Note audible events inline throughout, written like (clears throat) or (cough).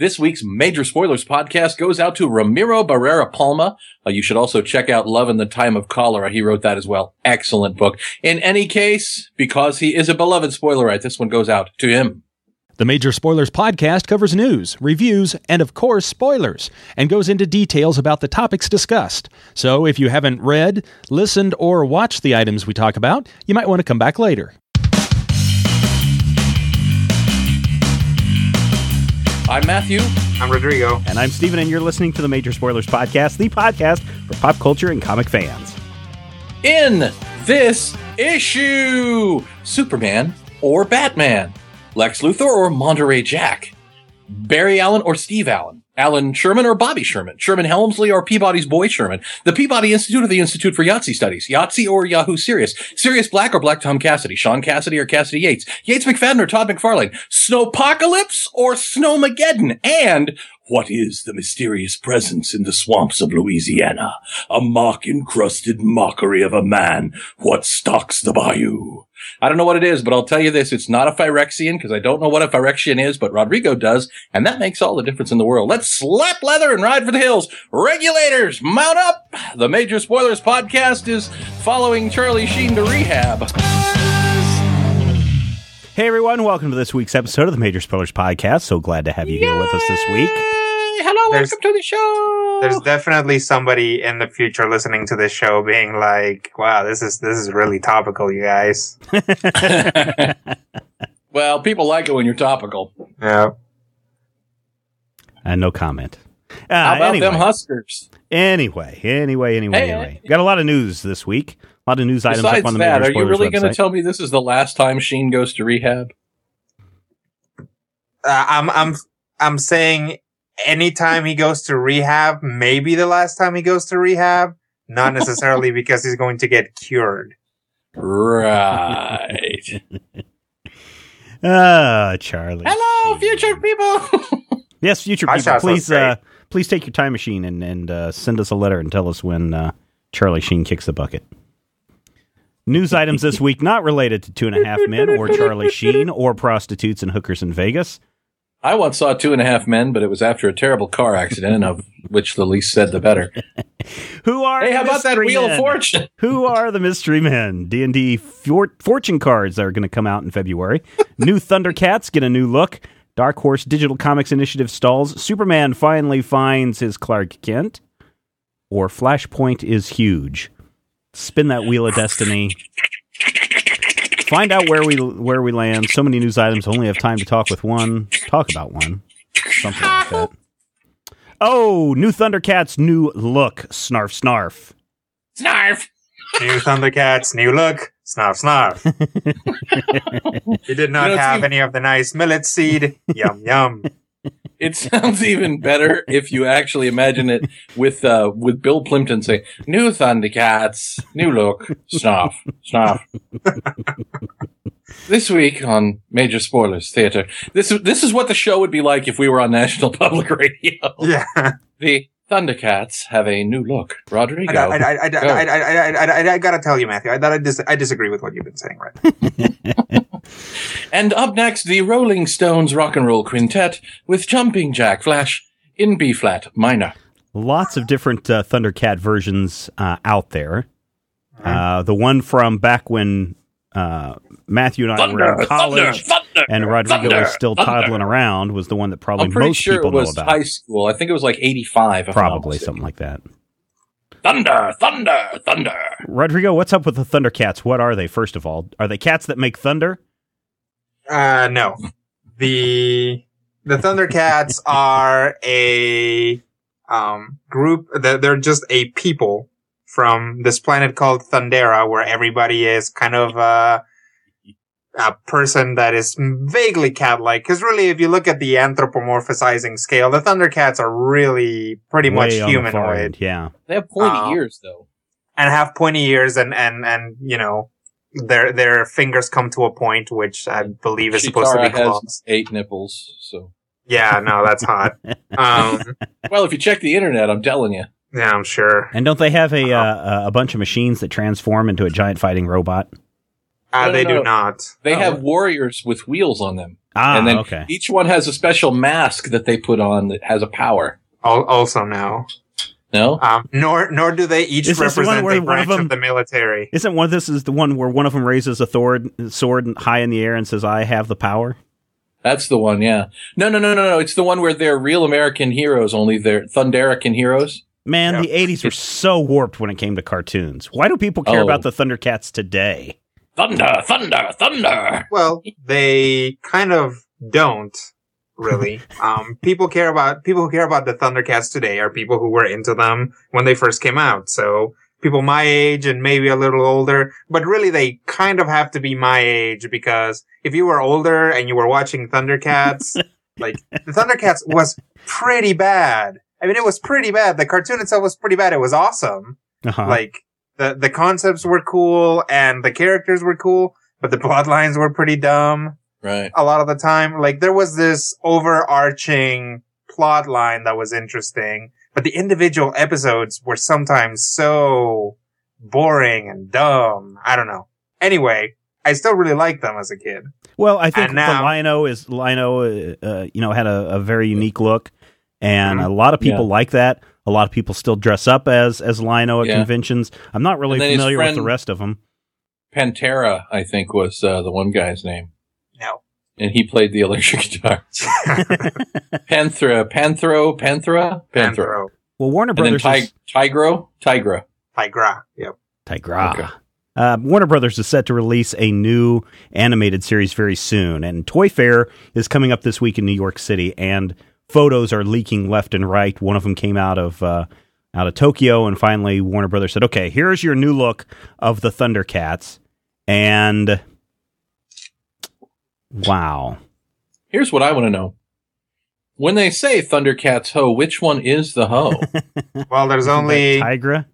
This week's Major Spoilers podcast goes out to Ramiro Barrera Palma. Uh, you should also check out Love in the Time of Cholera. He wrote that as well. Excellent book. In any case, because he is a beloved spoilerite, this one goes out to him. The Major Spoilers podcast covers news, reviews, and of course, spoilers, and goes into details about the topics discussed. So if you haven't read, listened, or watched the items we talk about, you might want to come back later. I'm Matthew. I'm Rodrigo. And I'm Steven, and you're listening to the Major Spoilers Podcast, the podcast for pop culture and comic fans. In this issue, Superman or Batman, Lex Luthor or Monterey Jack, Barry Allen or Steve Allen, Allan Sherman or Bobby Sherman, Sherman Hemsley or Peabody's boy Sherman, the Peabody Institute or the Institute for Yahtzee Studies, Yahtzee or Yahoo Serious, Sirius Black or Black Tom Cassidy, Sean Cassidy or Cassidy Yates, Yates McFadden or Todd McFarlane, Snowpocalypse or Snowmageddon, and what is the mysterious presence in the swamps of Louisiana? A mock encrusted mockery of a man. What stalks the bayou? I don't know what it is, but I'll tell you this. It's not a Phyrexian because I don't know what a Phyrexian is, but Rodrigo does. And that makes all the difference in the world. Let's slap leather and ride for the hills. Regulators, mount up. The Major Spoilers podcast is following Charlie Sheen to rehab. Hey everyone, welcome to this week's episode of the Major Spoilers Podcast. So glad to have you here with us this week. Hello, There's- welcome to the show. There's definitely somebody in the future listening to this show being like, "Wow, this is this is really topical, you guys." (laughs) well, people like it when you're topical. Yeah. And no comment. Uh, How about anyway, them Huskers? anyway, anyway, anyway, Hey, anyway. Got a lot of news this week. A lot of news items Besides up on the that, Major are you really going to tell me this is the last time Sheen goes to rehab? Uh, I'm I'm I'm saying anytime he goes to rehab, maybe the last time he goes to rehab, not necessarily (laughs) because he's going to get cured. Right. (laughs) Ah, Charlie. Hello, future people. (laughs) Yes, future people, please, uh, please take your time machine and and uh, send us a letter and tell us when uh, Charlie Sheen kicks the bucket. News items this week not related to Two and a Half Men or Charlie Sheen or prostitutes and hookers in Vegas. I once saw Two and a Half Men, but it was after a terrible car accident, and of which the least said the better. (laughs) Who are Hey, the how about that Wheel of? Fortune? (laughs) Who are the mystery men? D and D fortune cards that are going to come out in February. new Thundercats get a new look. Dark Horse Digital Comics Initiative stalls. Superman finally finds his Clark Kent. Or Flashpoint is huge. Spin that wheel of destiny. Find out where we where we land. So many news items. Only have time to talk with one. Talk about one. Something like that. Oh, new Thundercats, new look. Snarf, snarf. Snarf. New Thundercats, new look, snarf snarf. (laughs) he did not You know, have any of the nice millet seed. yum yum. It sounds even better if you actually imagine it with uh, with Bill Plympton saying, "New Thundercats, new look, snuff, snuff." this week on Major Spoilers Theater, this is this is what the show would be like if we were on National (laughs) Public Radio. Yeah. The Thundercats have a new look. Rodrigo. I, I, I, I, Go. I, I, I, I, I, I gotta tell you, Matthew, I, that I, dis- I disagree with what you've been saying right (laughs) And up next, the Rolling Stones Rock and Roll Quintet with Jumping Jack Flash in B flat minor. lots of different uh, Thundercat versions uh, out there. Uh, the one from back when uh, Matthew and I were in college thunder, and Rodrigo thunder, was still thunder. toddling around was the one that probably I'm most sure people it was know about. high school. I think it was like 85. if I'm not Probably something like that. Thunder, thunder, thunder. Rodrigo, what's up with the Thundercats? What are they, first of all? Are they cats that make thunder? Uh, no. The the Thundercats (laughs) are a um group. They're, they're just a people from this planet called Thundera, where everybody is kind of uh, a person that is vaguely cat-like. Because really, if you look at the anthropomorphizing scale, the Thundercats are really pretty much Way on the far humanoid end, Yeah. They have pointy Oh. ears, though. and have pointy ears, and and and you know. Their their fingers come to a point, which I believe is supposed to be has claws. eight nipples. So, Yeah, no, that's hot. (laughs) Um, well, if you check the internet, I'm telling you. Yeah, I'm sure. And don't they have a uh, a bunch of machines that transform into a giant fighting robot? Uh, No, no, they no. do not. They Oh. have warriors with wheels on them. Ah, and then okay. each one has a special mask that they put on that has a power. Also, no. No? Um, nor nor do they each Is this the one represent where a one of branch of, them- the military. Isn't one? This is the one where one of them raises a sword, sword high in the air and says, "I have the power." That's the one, yeah. No, no, no, no, no. It's the one where they're real American heroes, only they're Thunderican heroes. Man, Yeah. the '80s were so warped when it came to cartoons. Why do people care Oh. about the Thundercats today? Thunder, thunder, thunder. Well, they kind of don't really. (laughs) um, people care about people who care about the Thundercats today are people who were into them when they first came out. So people my age and maybe a little older, but really they kind of have to be my age because if you were older and you were watching Thundercats, (laughs) like the Thundercats was pretty bad. I mean, it was pretty bad. The cartoon itself was pretty bad. It was awesome. Uh-huh. Like the the concepts were cool and the characters were cool, but the (laughs) plot lines were pretty dumb Right. a lot of the time. Like there was this overarching plot line that was interesting, but the individual episodes were sometimes so boring and dumb. I don't know. Anyway, I still really liked them as a kid. Well, I think And now- the Lion-O is Lion-O. Uh, uh, you know, had a, a very unique look, and Mhm. a lot of people Yeah. like that. A lot of people still dress up as as Lion-O at Yeah. conventions. I'm not really And then familiar with the rest of them. Pantera, I think, was uh, the one guy's name. No. And he played the electric (laughs) guitar. (laughs) Panthera, Panthro, Panthera, Panthro. Panthro. Well, Warner And then Brothers is Tig- Tigro, Tygra. Tygra. Yep. Tygra. Okay. Uh, Warner Brothers is set to release a new animated series very soon, and Toy Fair is coming up this week in New York City, and photos are leaking left and right. One of them came out of uh, out of Tokyo, and finally Warner Brothers said, "Okay, here's your new look of the Thundercats," and wow, Here's what I want to know. When they say Thundercats ho, which one is the ho? (laughs) Well, there's only Tygra.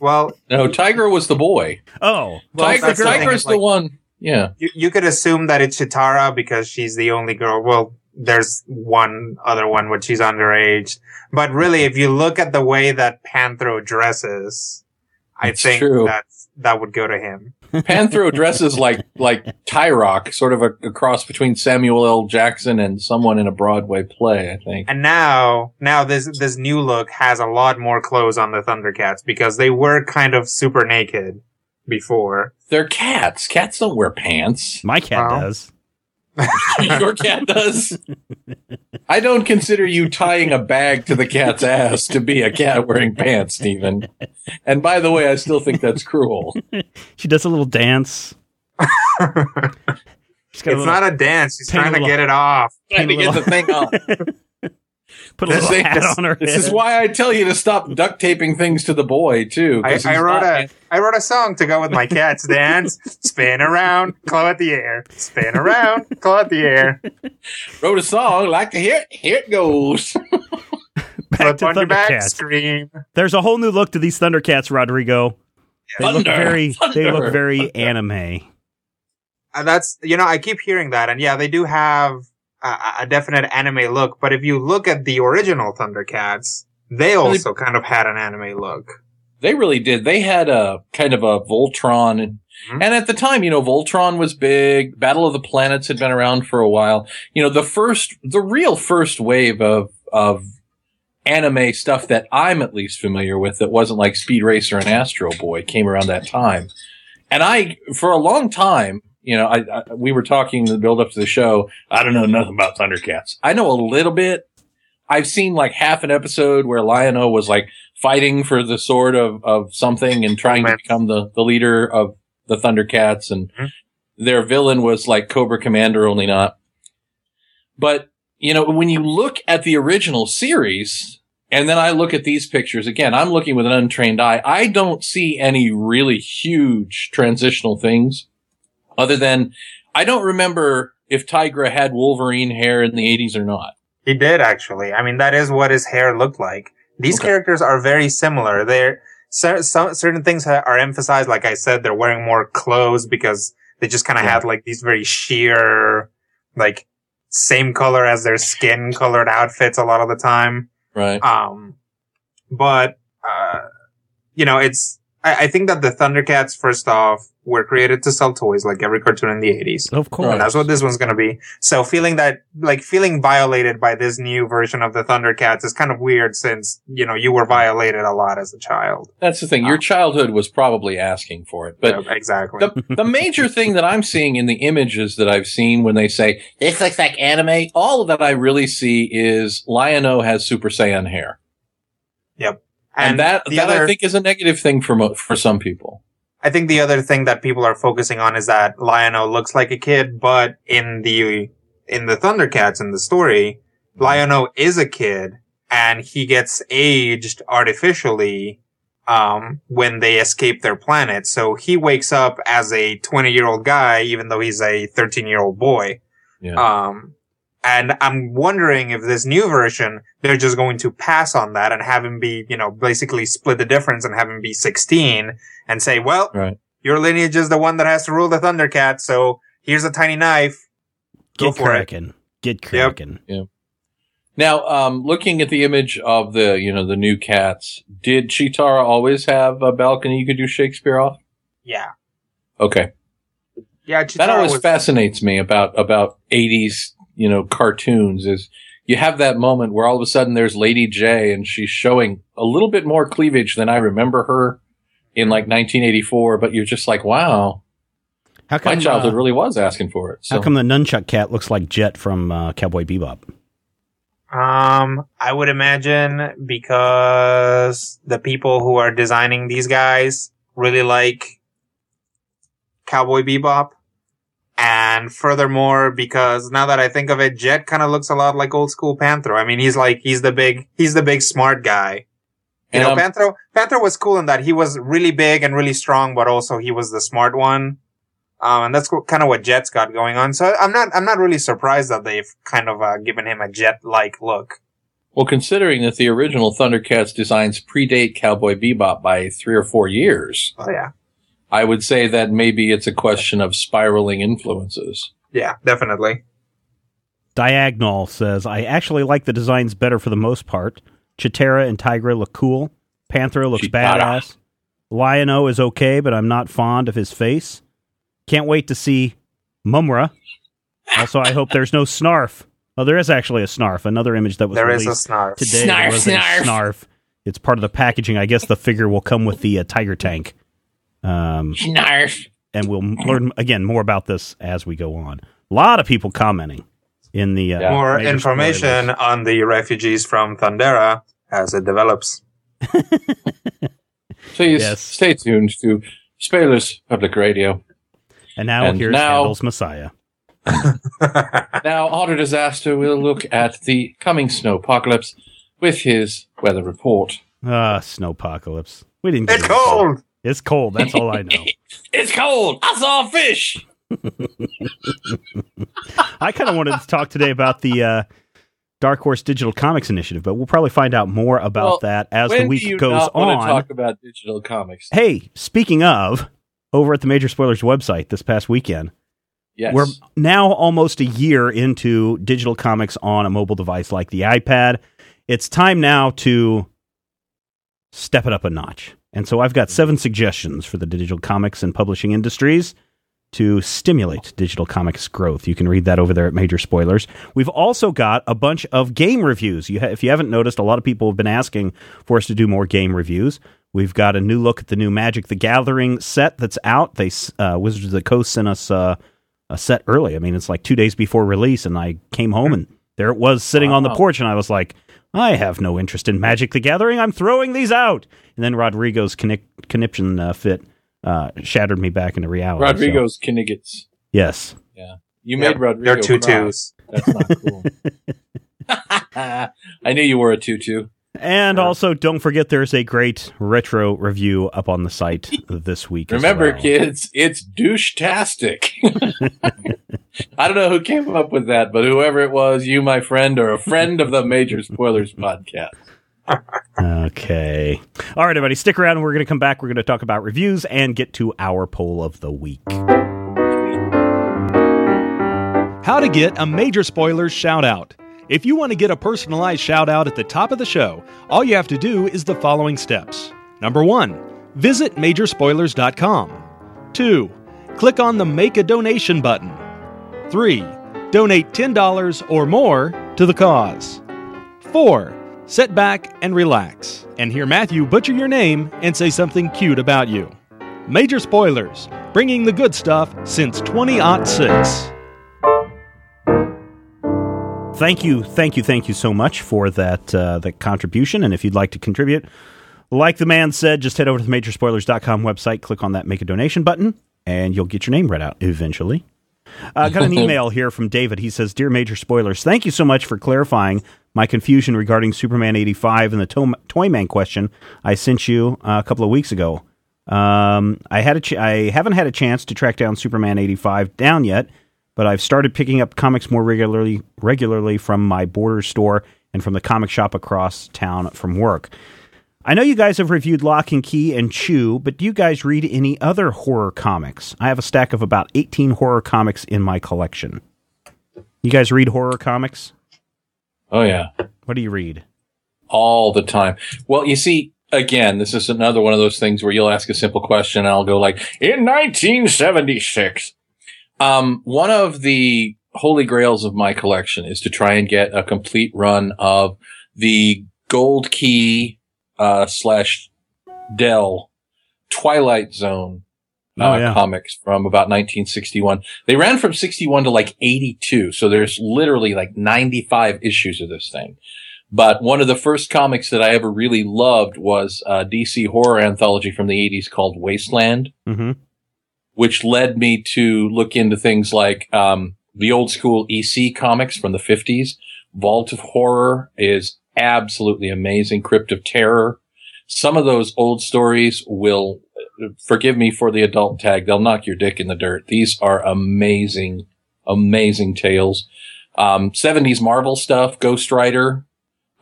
well, no, Tiger was the boy. Oh, Well, Tiger, that's the thing, the like- one. Yeah. you, you could assume that it's Cheetara because she's the only girl. Well, there's one other one, which she's underage. But really, if you look at the way that Panthro dresses, I It's think true. that's, that would go to him. Panthro (laughs) dresses like like Tyroc, sort of a, a cross between Samuel L. Jackson and someone in a Broadway play, I think. And now, now this, this new look has a lot more clothes on the Thundercats because they were kind of super naked before. They're cats. Cats don't wear pants. my cat Wow. does. (laughs) Your cat does. I don't consider you tying a bag to the cat's ass to be a cat wearing pants, Stephen. And by the way, I still think that's cruel. She does a little dance. (laughs) She's a It's little- not a dance. She's trying to little- get it off. Trying to get the thing on. (laughs) put a This, little hat this- on her this head. is why I tell you to stop duct taping things to the boy too. I, 'cause I wrote not- a I wrote a song to go with my cat's dance. Spin around, claw at the air. Spin around, claw at the air. wrote a song. Like to hear it. Here it goes. (laughs) Back Flip to on your back, Thundercats. scream. There's a whole new look to these Thundercats, Rodrigo. They look Thunder, very they look very anime. Uh, that's you know I keep hearing that, and yeah, they do have a, a definite anime look. But if you look at the original Thundercats, they also kind of had an anime look. They really did. They had a kind of a Voltron. And, Mhm. and at the time, you know, Voltron was big. Battle of the Planets had been around for a while. You know, the first, the real first wave of, of anime stuff that I'm at least familiar with that wasn't like Speed Racer and Astro Boy came around that time. And I, for a long time, you know, I, I we were talking the build up to the show. I don't know nothing about Thundercats. I know a little bit. I've seen like half an episode where Lion-O was like fighting for the sword of, of something and trying to become the, the leader of the Thundercats and Mhm. their villain was like Cobra Commander, only not. But, you know, when you look at the original series and then I look at these pictures again, I'm looking with an untrained eye. I don't see any really huge transitional things other than I don't remember if Tygra had Wolverine hair in the 80s or not. He did actually. I mean, that is what his hair looked like. These Okay. characters are very similar. They're cer- some, certain things are emphasized. Like I said, they're wearing more clothes because they just kind of Yeah. had like these very sheer, like same color as their skin colored outfits a lot of the time. Right. Um, but, uh, you know, it's, I, I think that the Thundercats, first off, were created to sell toys like every cartoon in the 80s. Of course. And that's what this one's gonna be. So feeling that, like, feeling violated by this new version of the Thundercats is kind of weird since, you know, you were violated a lot as a child. That's the thing. Your uh-huh. childhood was probably asking for it. But Yeah, exactly. the, the major thing that I'm seeing in the images that I've seen when they say, this looks like anime, all that I really see is Lion-O has Super Saiyan hair. yep. And, that, the that I think is a negative thing for, mo- for some people. I think the other thing that people are focusing on is that Lion-O looks like a kid, but in the, in the Thundercats in the story, Lion-O is a kid and he gets aged artificially, um, when they escape their planet. So he wakes up as a 20 year old guy, even though he's a 13 year old boy. Yeah. Um, and I'm wondering if this new version, they're just going to pass on that and have him be, you know, basically split the difference and have him be 16 and say, well, right. your lineage is the one that has to rule the Thundercat. So here's a tiny knife. Go Get for it. cracking. Get cracking. Yeah. Now, um, looking at the image of the, you know, the new cats, did Cheetara always have a balcony you could do Shakespeare off? Yeah. Okay. Yeah. that always was- fascinates me about about 80s you know cartoons is you have that moment where all of a sudden there's lady Jaye and she's showing a little bit more cleavage than i remember her in like 1984 but you're just like wow How come, my childhood uh, really was asking for it so how come the nunchuck cat looks like Jet from uh, Cowboy Bebop? Um, I would imagine because the people who are designing these guys really like Cowboy Bebop. And furthermore, because now that I think of it, Jet kind of looks a lot like old school Panther. I mean, he's like, he's the big, he's the big smart guy. You And, know, um, Panther, Panther was cool in that he was really big and really strong, but also he was the smart one. Um, and that's kind of what Jet's got going on. So I'm not, I'm not really surprised that they've kind of, uh, given him a Jet-like look. well considering that the original thundercats designs predate cowboy bebop by three or four years Oh yeah. I would say that maybe it's a question of spiraling influences Yeah, definitely. Diagonal says, I actually like the designs better for the most part. Cheetara and Tygra look cool. Panther looks Cheetara. badass. Lion-O is okay, but I'm not fond of his face. Can't wait to see Mumm-Ra. Also, I hope there's no Snarf. Oh, there is actually a Snarf. Another image that was There is released a snarf. today Snarf, was snarf. a Snarf. It's part of the packaging. I guess the figure will come with the uh, Tiger Tank. Um, Snarf. and we'll learn again more about this as we go on. A lot of people commenting in the uh, Yeah. More information spoilers. on the refugees from Thundera as it develops. (laughs) Please Yes. stay tuned to Spoilers Public Radio. And now And here's now- Handel's Messiah. (laughs) Now, Otter Disaster will look at the coming snowpocalypse with his weather report. Ah, snowpocalypse. We didn't. get it's into that. cold. It's cold. That's all I know. (laughs) It's cold. I saw a fish. (laughs) I kind of wanted to talk today about the uh, Dark Horse Digital Comics Initiative, but we'll probably find out more about Well, that as the week do you goes on. to talk about digital comics? hey, speaking of, over at the Major Spoilers website this past weekend, Yes. We're now almost a year into digital comics on a mobile device like the iPad. It's time now to step it up a notch. And so I've got seven suggestions for the digital comics and publishing industries to stimulate digital comics growth. You can read that over there at Major Spoilers. We've also got a bunch of game reviews. You ha- if you haven't noticed, a lot of people have been asking for us to do more game reviews. We've got a new look at the new Magic the Gathering set that's out. They uh, Wizards of the Coast sent us uh, a set early. I mean, it's like two days before release, and I came home and there it was sitting on the porch, and I was like, I have no interest in Magic the Gathering. I'm throwing these out. And then Rodrigo's connic- conniption uh, fit uh, shattered me back into reality. so- Rodrigo's Kinnigets. yes. Yeah. You Yep, made Rodrigo. They're two cry. That's not cool. (laughs) (laughs) I knew you were a tutu. And Yeah. also, don't forget there's a great retro review up on the site this week. as Remember, well. kids, it's douche-tastic. (laughs) I don't know who came up with that, but whoever it was, you, my friend, or a friend of the Major Spoilers podcast. Okay. All right, everybody, stick around. We're going to come back. We're going to talk about reviews and get to our poll of the week. How to get a major spoilers shout out. If you want to get a personalized shout out at the top of the show, all you have to do is the following steps. Number one, visit Majorspoilers.com. 2. Click on the Make a Donation button. 3. Donate $10 or more to the cause. 4. Sit back and relax and hear Matthew butcher your name and say something cute about you. Major Spoilers, bringing the good stuff since 2006. Thank you, thank you, thank you so much for that uh, that contribution. And if you'd like to contribute, like the man said, just head over to the majorspoilers.com website, click on that make a donation button, and you'll get your name read out eventually. I uh, got an (laughs) email here from David. He says, Dear Major Spoilers, thank you so much for clarifying my confusion regarding Superman 85 and the to- Toyman question I sent you uh, a couple of weeks ago. Um, I had a ch- I haven't had a chance to track down Superman 85 down yet, but I've started picking up comics more regularly regularly from my border store and from the comic shop across town from work. I know you guys have reviewed Locke and Key and Chew, but do you guys read any other horror comics? I have a stack of about 18 horror comics in my collection. You guys read horror comics? Oh yeah. What do you read? All the time. Well, you see, again, this is another one of those things where you'll ask a simple question and I'll go like, in 1976. Um, one of the holy grails of my collection is to try and get a complete run of the Gold Key uh, slash Dell Twilight Zone uh, Oh, yeah. comics from about 1961. They ran from 61 to like 82. So there's literally like 95 issues of this thing. But one of the first comics that I ever really loved was a DC horror anthology from the 80s called Wasteland, Mm-hmm. Which led me to look into things like um, the old school EC comics from the 50s. Vault of Horror is absolutely amazing. Crypt of Terror. Some of those old stories will, forgive me for the adult tag, they'll knock your dick in the dirt. These are amazing, amazing tales. Um, 70s Marvel stuff, Ghost Rider,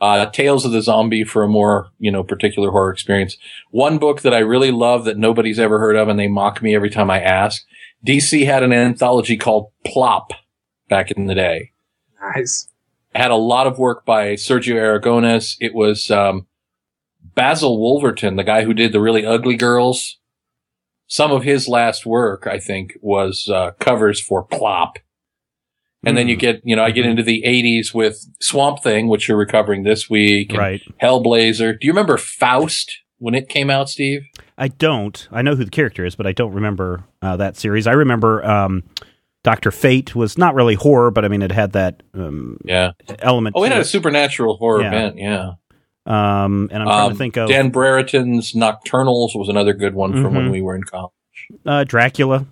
uh, Tales of the Zombie for a more, you know, particular horror experience. One book that I really love that nobody's ever heard of and they mock me every time I ask. DC had an anthology called Plop back in the day Nice. had a lot of work by Sergio Aragones. It was um, Basil Wolverton, the guy who did the really ugly girls. Some of his last work, I think, was uh, covers for Plop. And then you get, you know, I get into the 80s with Swamp Thing, which you're recovering this week. Right. Hellblazer. Do you remember Faust when it came out, Steve? I don't. I know who the character is, but I don't remember uh, that series. I remember um, Doctor Fate was not really horror, but I mean it had that um, Yeah. element. Oh, it had a supernatural horror Yeah. bent. Yeah. Um, and I'm trying Um, to think of Dan Brereton's Nocturnals was another good one from when Mhm. we were in college. uh, Dracula.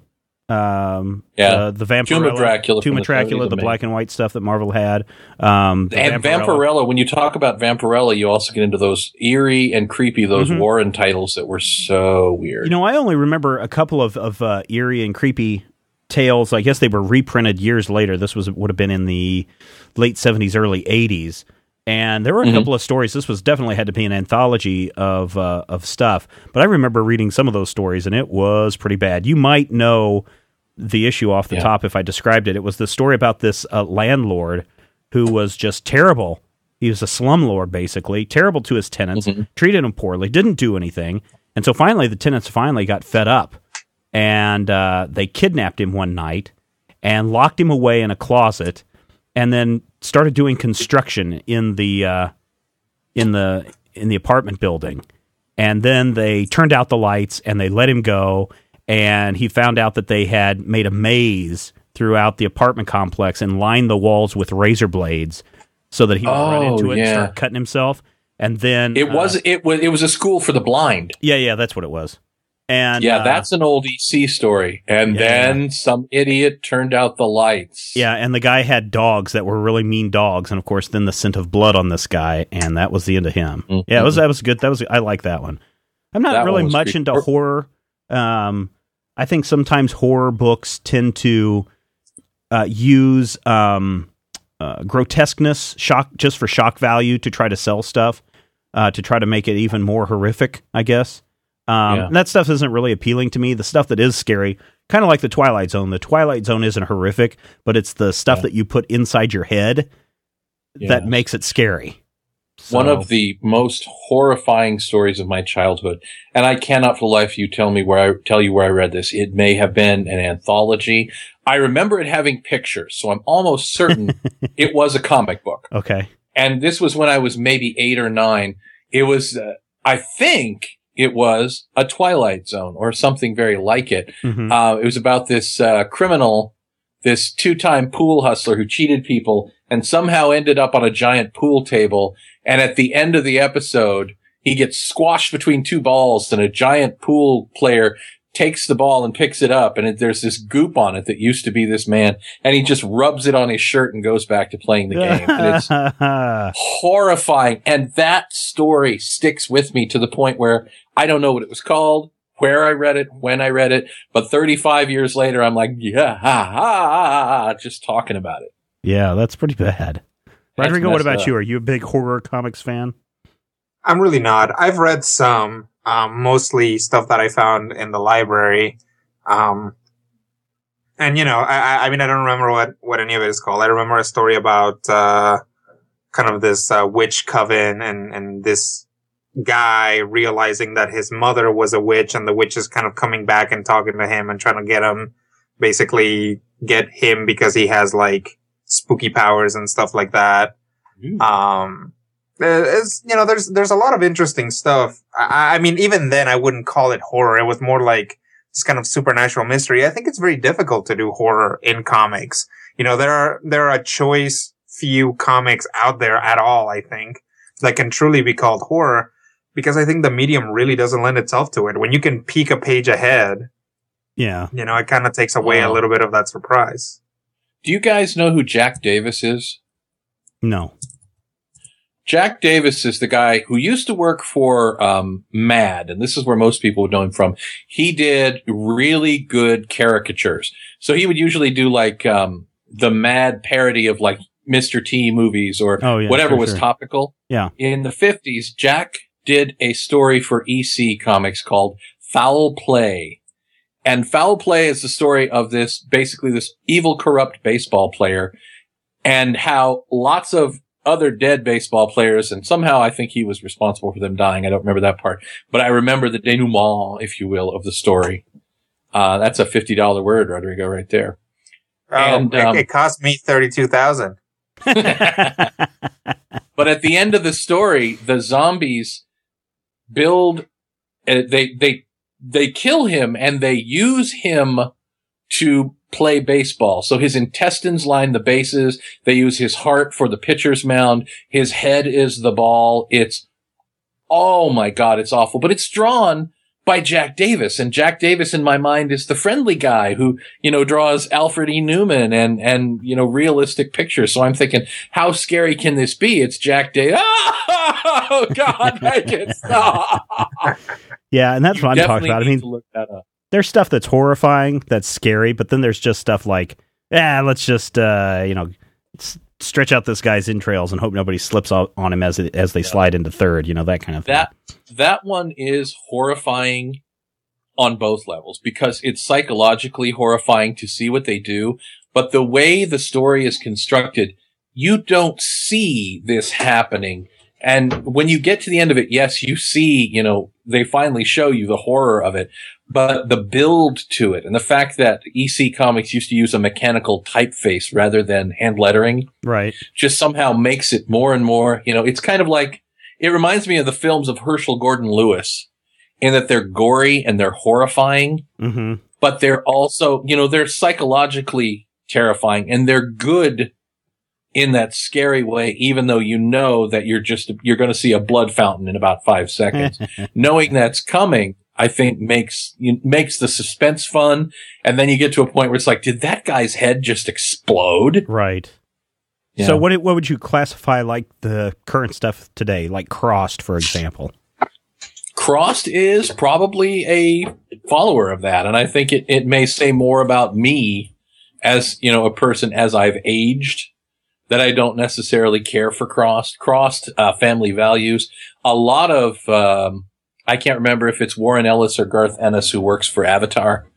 Um, Yeah. the, the Vampirella, Tomb Dracula Tomb the Dracula, 70s, the black and white stuff that Marvel had. Um, the And Vampirella. when you talk about Vampirella, you also get into those eerie and creepy, those Mhm. Warren titles that were so weird. You know, I only remember a couple of of uh, eerie and creepy tales. I guess they were reprinted years later. This was would have been in the late seventies, early eighties, and there were a Mhm. couple of stories. This was definitely had to be an anthology of uh, of stuff. But I remember reading some of those stories, and it was pretty bad. You might know the issue off the Yeah. top if I described it. It was the story about this uh, landlord who was just terrible. He was a slumlord, basically, terrible to his tenants, Mhm. treated them poorly, didn't do anything. And so finally, the tenants finally got fed up and uh, they kidnapped him one night and locked him away in a closet and then started doing construction in the uh, in the in the apartment building. And then they turned out the lights and they let him go. And he found out that they had made a maze throughout the apartment complex and lined the walls with razor blades so that he would run Oh, into it and yeah. start cutting himself. And then it uh, was it was it was a school for the blind. yeah, yeah, that's what it was. And yeah, uh, that's an old EC story. And Yeah. then some idiot turned out the lights. Yeah, and the guy had dogs that were really mean dogs, and of course, then the scent of blood on this guy, and that was the end of him. Mhm. Yeah, it was that was good. That was I like that one. I'm not That really much creepy. into horror. Um, I think sometimes horror books tend to uh, use um, uh, grotesqueness, shock, just for shock value to try to sell stuff, uh, to try to make it even more horrific. I guess um, Yeah. that stuff isn't really appealing to me. The stuff that is scary, kind of like the Twilight Zone. The Twilight Zone isn't horrific, but it's the stuff Yeah. that you put inside your head Yeah. that makes it scary. One of the most horrifying stories of my childhood, and I cannot for the life of you tell me where I tell you where I read this. It may have been an anthology. I remember it having pictures, so I'm almost certain (laughs) it was a comic book. Okay. And this was when I was maybe eight or nine. It was, uh, I think it was a Twilight Zone or something very like it. Mhm. Uh, it was about this uh, criminal, this two-time pool hustler who cheated people and somehow ended up on a giant pool table. And at the end of the episode, he gets squashed between two balls, and a giant pool player takes the ball and picks it up, and it, there's this goop on it that used to be this man, and he just rubs it on his shirt and goes back to playing the game. And it's (laughs) horrifying. And that story sticks with me to the point where I don't know what it was called, where I read it, when I read it, but 35 years later, I'm like, yeah, ha, ha, ha, ha, just talking about it. yeah, that's pretty bad. That's Rodrigo, what about up. you? Are you a big horror comics fan? I'm really not. I've read some, um, mostly stuff that I found in the library. Um, and you know, I, I- I mean, I don't remember what, what any of it is called. I remember a story about, uh, kind of this, uh, witch coven and, and this guy realizing that his mother was a witch and the witch is kind of coming back and talking to him and trying to get him, basically get him because he has like spooky powers and stuff like that. Um, it's, you know, there's, there's a lot of interesting stuff. I, I mean, even then I wouldn't call it horror. It was more like this kind of supernatural mystery. I think it's very difficult to do horror in comics. You know, there are, there are a choice few comics out there at all, I think, that can truly be called horror because I think the medium really doesn't lend itself to it. When you can peek a page ahead, Yeah. you know, it kind of takes away a little bit of that surprise. Do you guys know who Jack Davis is? No. Jack Davis is the guy who used to work for um, Mad, and this is where most people would know him from. He did really good caricatures. So he would usually do like um, the Mad parody of like Mr. T movies or Oh, yeah, whatever was sure. topical. Yeah. In the 50s, Jack did a story for EC Comics called Foul Play. And Foul Play is the story of this, basically this evil, corrupt baseball player and how lots of other dead baseball players, and somehow I think he was responsible for them dying. I don't remember that part, but I remember the denouement, if you will, of the story. Uh, that's a $50 word, Rodrigo, right there. Oh, it- um, it, cost me 32,000. (laughs) (laughs) But at the end of the story, the zombies build, they, they, they kill him and they use him to play baseball. So his intestines line the bases. They use his heart for the pitcher's mound. His head is the ball. It's, oh my God, it's awful, but it's drawn by Jack Davis. And Jack Davis in my mind is the friendly guy who, you know, draws Alfred E. Neuman and, and, you know, realistic pictures. So I'm thinking, how scary can this be? It's Jack Davis. (laughs) Oh God, make it stop. (laughs) yeah, and that's You what I'm talking about. I mean, look that up. there's stuff that's horrifying, that's scary, but then there's just stuff like, ah, let's just, uh, you know, stretch out this guy's entrails and hope nobody slips on him as it, as they slide into third. You know that kind of thing. That that one is horrifying on both levels because it's psychologically horrifying to see what they do, but the way the story is constructed, you don't see this happening. And when you get to the end of it, yes, you see, you know, they finally show you the horror of it, but the build to it and the fact that EC Comics used to use a mechanical typeface rather than hand lettering right. just somehow makes it more and more, you know, it's kind of like, it reminds me of the films of Herschell Gordon Lewis in that they're gory and they're horrifying, hmm but they're also, you know, they're psychologically terrifying and they're good in that scary way, even though you know that you're just, you're going to see a blood fountain in about five seconds. (laughs) Knowing that's coming, I think makes, you, makes the suspense fun. And then you get to a point where it's like, did that guy's head just explode? Right. Yeah. So what what would you classify like the current stuff today, like Crossed, for example? Crossed is probably a follower of that. And I think it, it may say more about me as, you know, a person as I've aged that I don't necessarily care for Crossed. Crossed, uh, family values. A lot of, um, I can't remember if it's Warren Ellis or Garth Ennis who works for Avatar.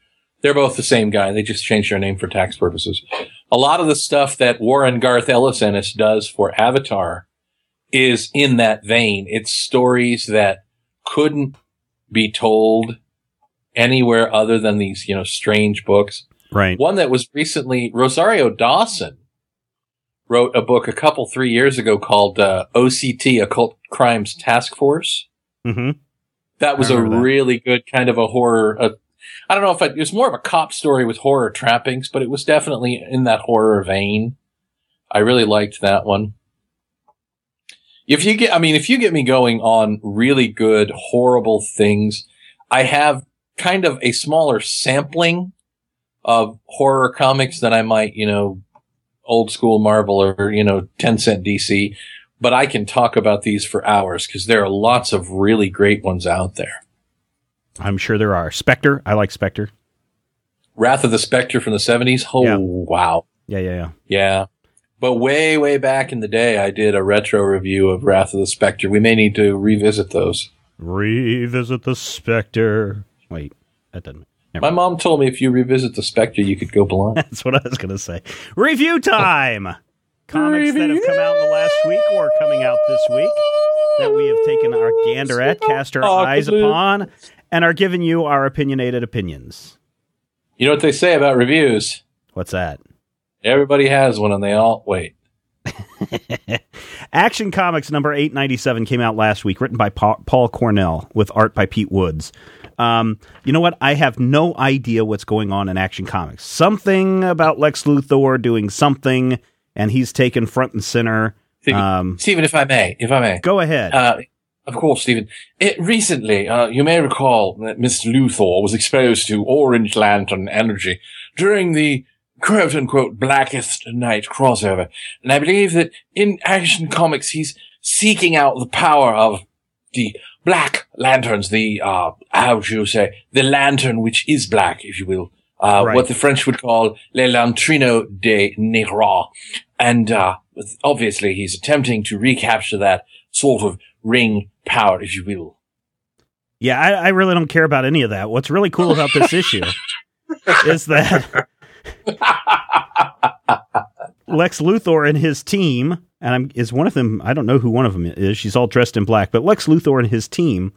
They're both the same guy. They just changed their name for tax purposes. A lot of the stuff that Warren Garth Ellis Ennis does for Avatar is in that vein. It's stories that couldn't be told anywhere other than these, you know, strange books. Right. One that was recently Rosario Dawson wrote a book a couple three years ago called uh, OCT Occult Crimes Task Force. hmm That was a that. really good kind of a horror. I don't know if it, it was more of a cop story with horror trappings, but it was definitely in that horror vein. I really liked that one. If you get, I mean, if you get me going on really good, horrible things, I have kind of a smaller sampling of horror comics than I might, you know, old school Marvel or, you know, 10 cent DC. But I can talk about these for hours because there are lots of really great ones out there. I'm sure there are. Spectre. I like Spectre. Wrath of the Spectre from the 70s. Oh, Yeah. wow. Yeah, yeah, yeah. Yeah. But way, way back in the day, I did a retro review of Wrath of the Spectre. We may need to revisit those. Revisit the Spectre. Wait, that doesn't. My mom told me if you revisit the Spectre, you could go blind. (laughs) That's what I was going to say. Review time! Comics that have come out in the last week or coming out this week that we have taken our gander at, cast our eyes upon, and are giving you our opinionated opinions. You know what they say about reviews? What's that? Everybody has one and they all wait. (laughs) Action Comics number 897 came out last week, written by Paul Cornell with art by Pete Woods. Um, you know what? I have no idea what's going on in Action Comics. Something about Lex Luthor doing something, and he's taken front and center. Stephen, Um, Stephen, if I may, if I may. go ahead. Uh, of course, Stephen. It, recently, uh, you may recall that Mr. Luthor was exposed to Orange Lantern energy during the quote unquote blackest night crossover. And I believe that in Action Comics, he's seeking out the power of the Black Lanterns, the, uh, how should you say, the lantern which is black, if you will. Uh, Right. what the French would call Le Lantrino de Nera. And, uh, obviously he's attempting to recapture that sort of ring power, if you will. Yeah, I, I really don't care about any of that. What's really cool about this issue (laughs) is that Lex Luthor and his team, and I'm, is one of them. I don't know who one of them is. She's all dressed in black, but Lex Luthor and his team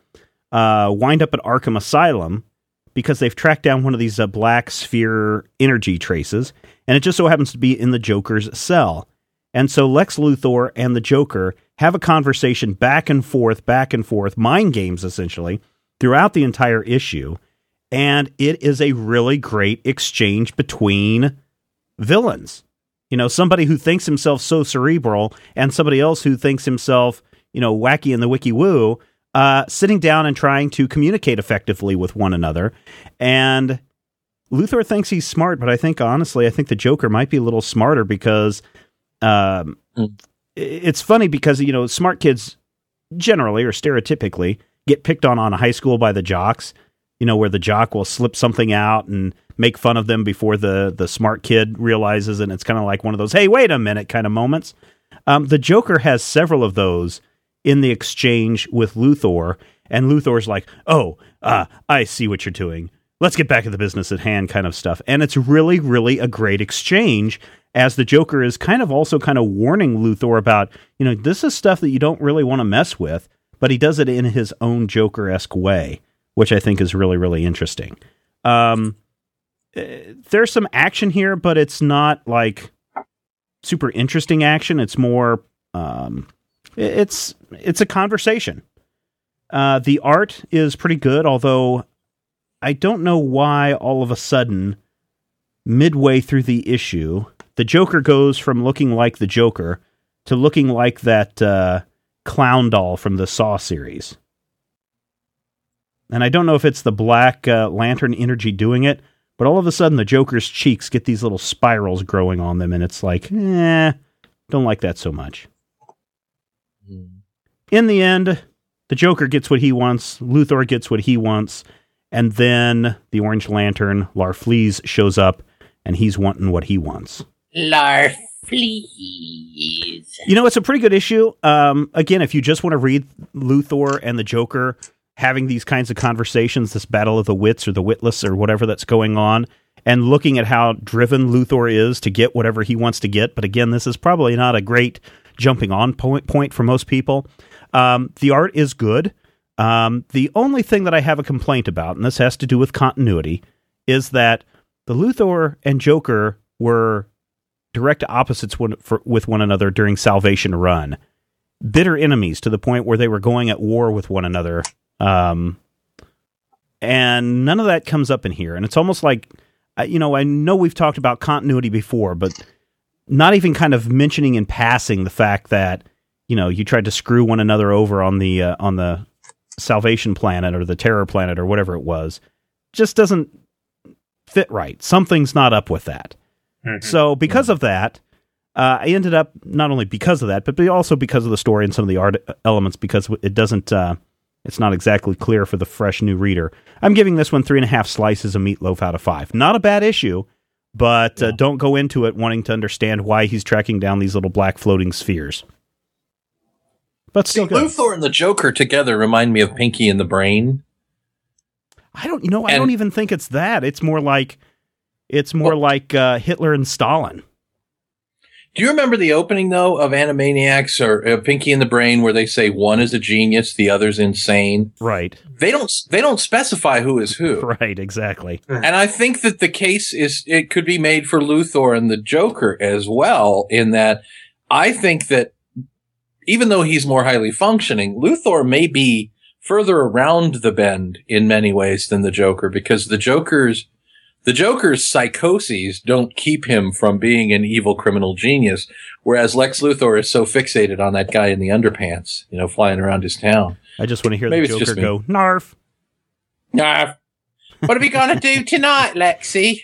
uh, wind up at Arkham Asylum because they've tracked down one of these uh, black sphere energy traces, and it just so happens to be in the Joker's cell. And so Lex Luthor and the Joker have a conversation back and forth, back and forth, mind games essentially, throughout the entire issue. And it is a really great exchange between villains. You know, somebody who thinks himself so cerebral and somebody else who thinks himself, you know, wacky in the wiki woo, uh, sitting down and trying to communicate effectively with one another. And Luthor thinks he's smart, but I think honestly, I think the Joker might be a little smarter because um, Mm. it's funny because you know smart kids generally or stereotypically get picked on on high school by the jocks. You know where the jock will slip something out and make fun of them before the the smart kid realizes, and it's kind of like one of those "Hey, wait a minute" kind of moments. Um, the Joker has several of those in the exchange with Luthor, and Luthor's like, "Oh, uh, I see what you're doing. Let's get back to the business at hand," kind of stuff. And it's really, really a great exchange. As the Joker is kind of also kind of warning Luthor about, you know, this is stuff that you don't really want to mess with, but he does it in his own Joker esque way, which I think is really, really interesting. Um, eh, there's some action here, but it's not like super interesting action. It's more um, it's it's a conversation. Uh, the art is pretty good, although I don't know why all of a sudden, midway through the issue, the Joker goes from looking like the Joker to looking like that uh, clown doll from the Saw series. And I don't know if it's the black uh, lantern energy doing it, but all of a sudden the Joker's cheeks get these little spirals growing on them, and it's like, eh, don't like that so much. In the end, the Joker gets what he wants, Luthor gets what he wants, and then the Orange Lantern, Larfleeze, shows up, and he's wanting what he wants. Larfleeze. You know, it's a pretty good issue. Um, again, if you just want to read Luthor and the Joker having these kinds of conversations, this battle of the wits or the witless or whatever that's going on, and looking at how driven Luthor is to get whatever he wants to get. But again, this is probably not a great jumping on point point for most people. Um, the art is good. Um, the only thing that I have a complaint about, and this has to do with continuity, is that the Luthor and Joker were direct opposites one, for, with one another during Salvation Run. Bitter enemies to the point where they were going at war with one another. Um, and none of that comes up in here. And it's almost like, you know, I know we've talked about continuity before, but not even kind of mentioning in passing the fact that you know you tried to screw one another over on the uh, on the Salvation Planet or the Terror Planet or whatever it was, just doesn't fit right. Something's not up with that. Mm-hmm. So because mm-hmm. of that, uh, I ended up not only because of that, but also because of the story and some of the art elements, because it doesn't. Uh, it's not exactly clear for the fresh new reader. I'm giving this one three and a half slices of meatloaf out of five. Not a bad issue, but uh, don't go into it wanting to understand why he's tracking down these little black floating spheres. But still, See, Luthor and the Joker together remind me of Pinky and the Brain. I don't, you know, I don't even think it's that. It's more like, it's more well, like uh, Hitler and Stalin. Do you remember the opening though of Animaniacs or uh, Pinky and the Brain, where they say one is a genius, the other's insane? Right. They don't. They don't specify who is who. (laughs) Right. Exactly. And I think that the case is it could be made for Luthor and the Joker as well. In that, I think that even though he's more highly functioning, Luthor may be further around the bend in many ways than the Joker because the Joker's the Joker's psychoses don't keep him from being an evil criminal genius, whereas Lex Luthor is so fixated on that guy in the underpants, you know, flying around his town. I just want to hear Maybe the Joker go, Narf. Narf. What are we going to do tonight, Lexi?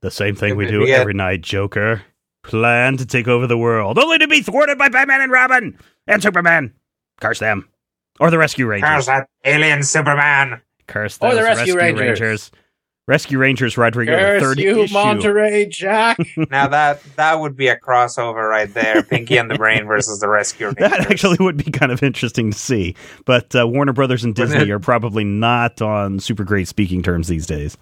The same thing we do every night, Joker plan to take over the world, only to be thwarted by Batman and Robin and Superman. Curse them. Or the Rescue Rangers. Curse that alien Superman. Curse those or the Rescue, Rescue Rangers. Rangers. Rescue Rangers, Rodrigo. Curse third you, issue. Monterey Jack. (laughs) now that that would be a crossover right there. Pinky and the Brain versus the Rescue (laughs) Rangers. That actually would be kind of interesting to see. But uh, Warner Brothers and Disney are probably not on super great speaking terms these days.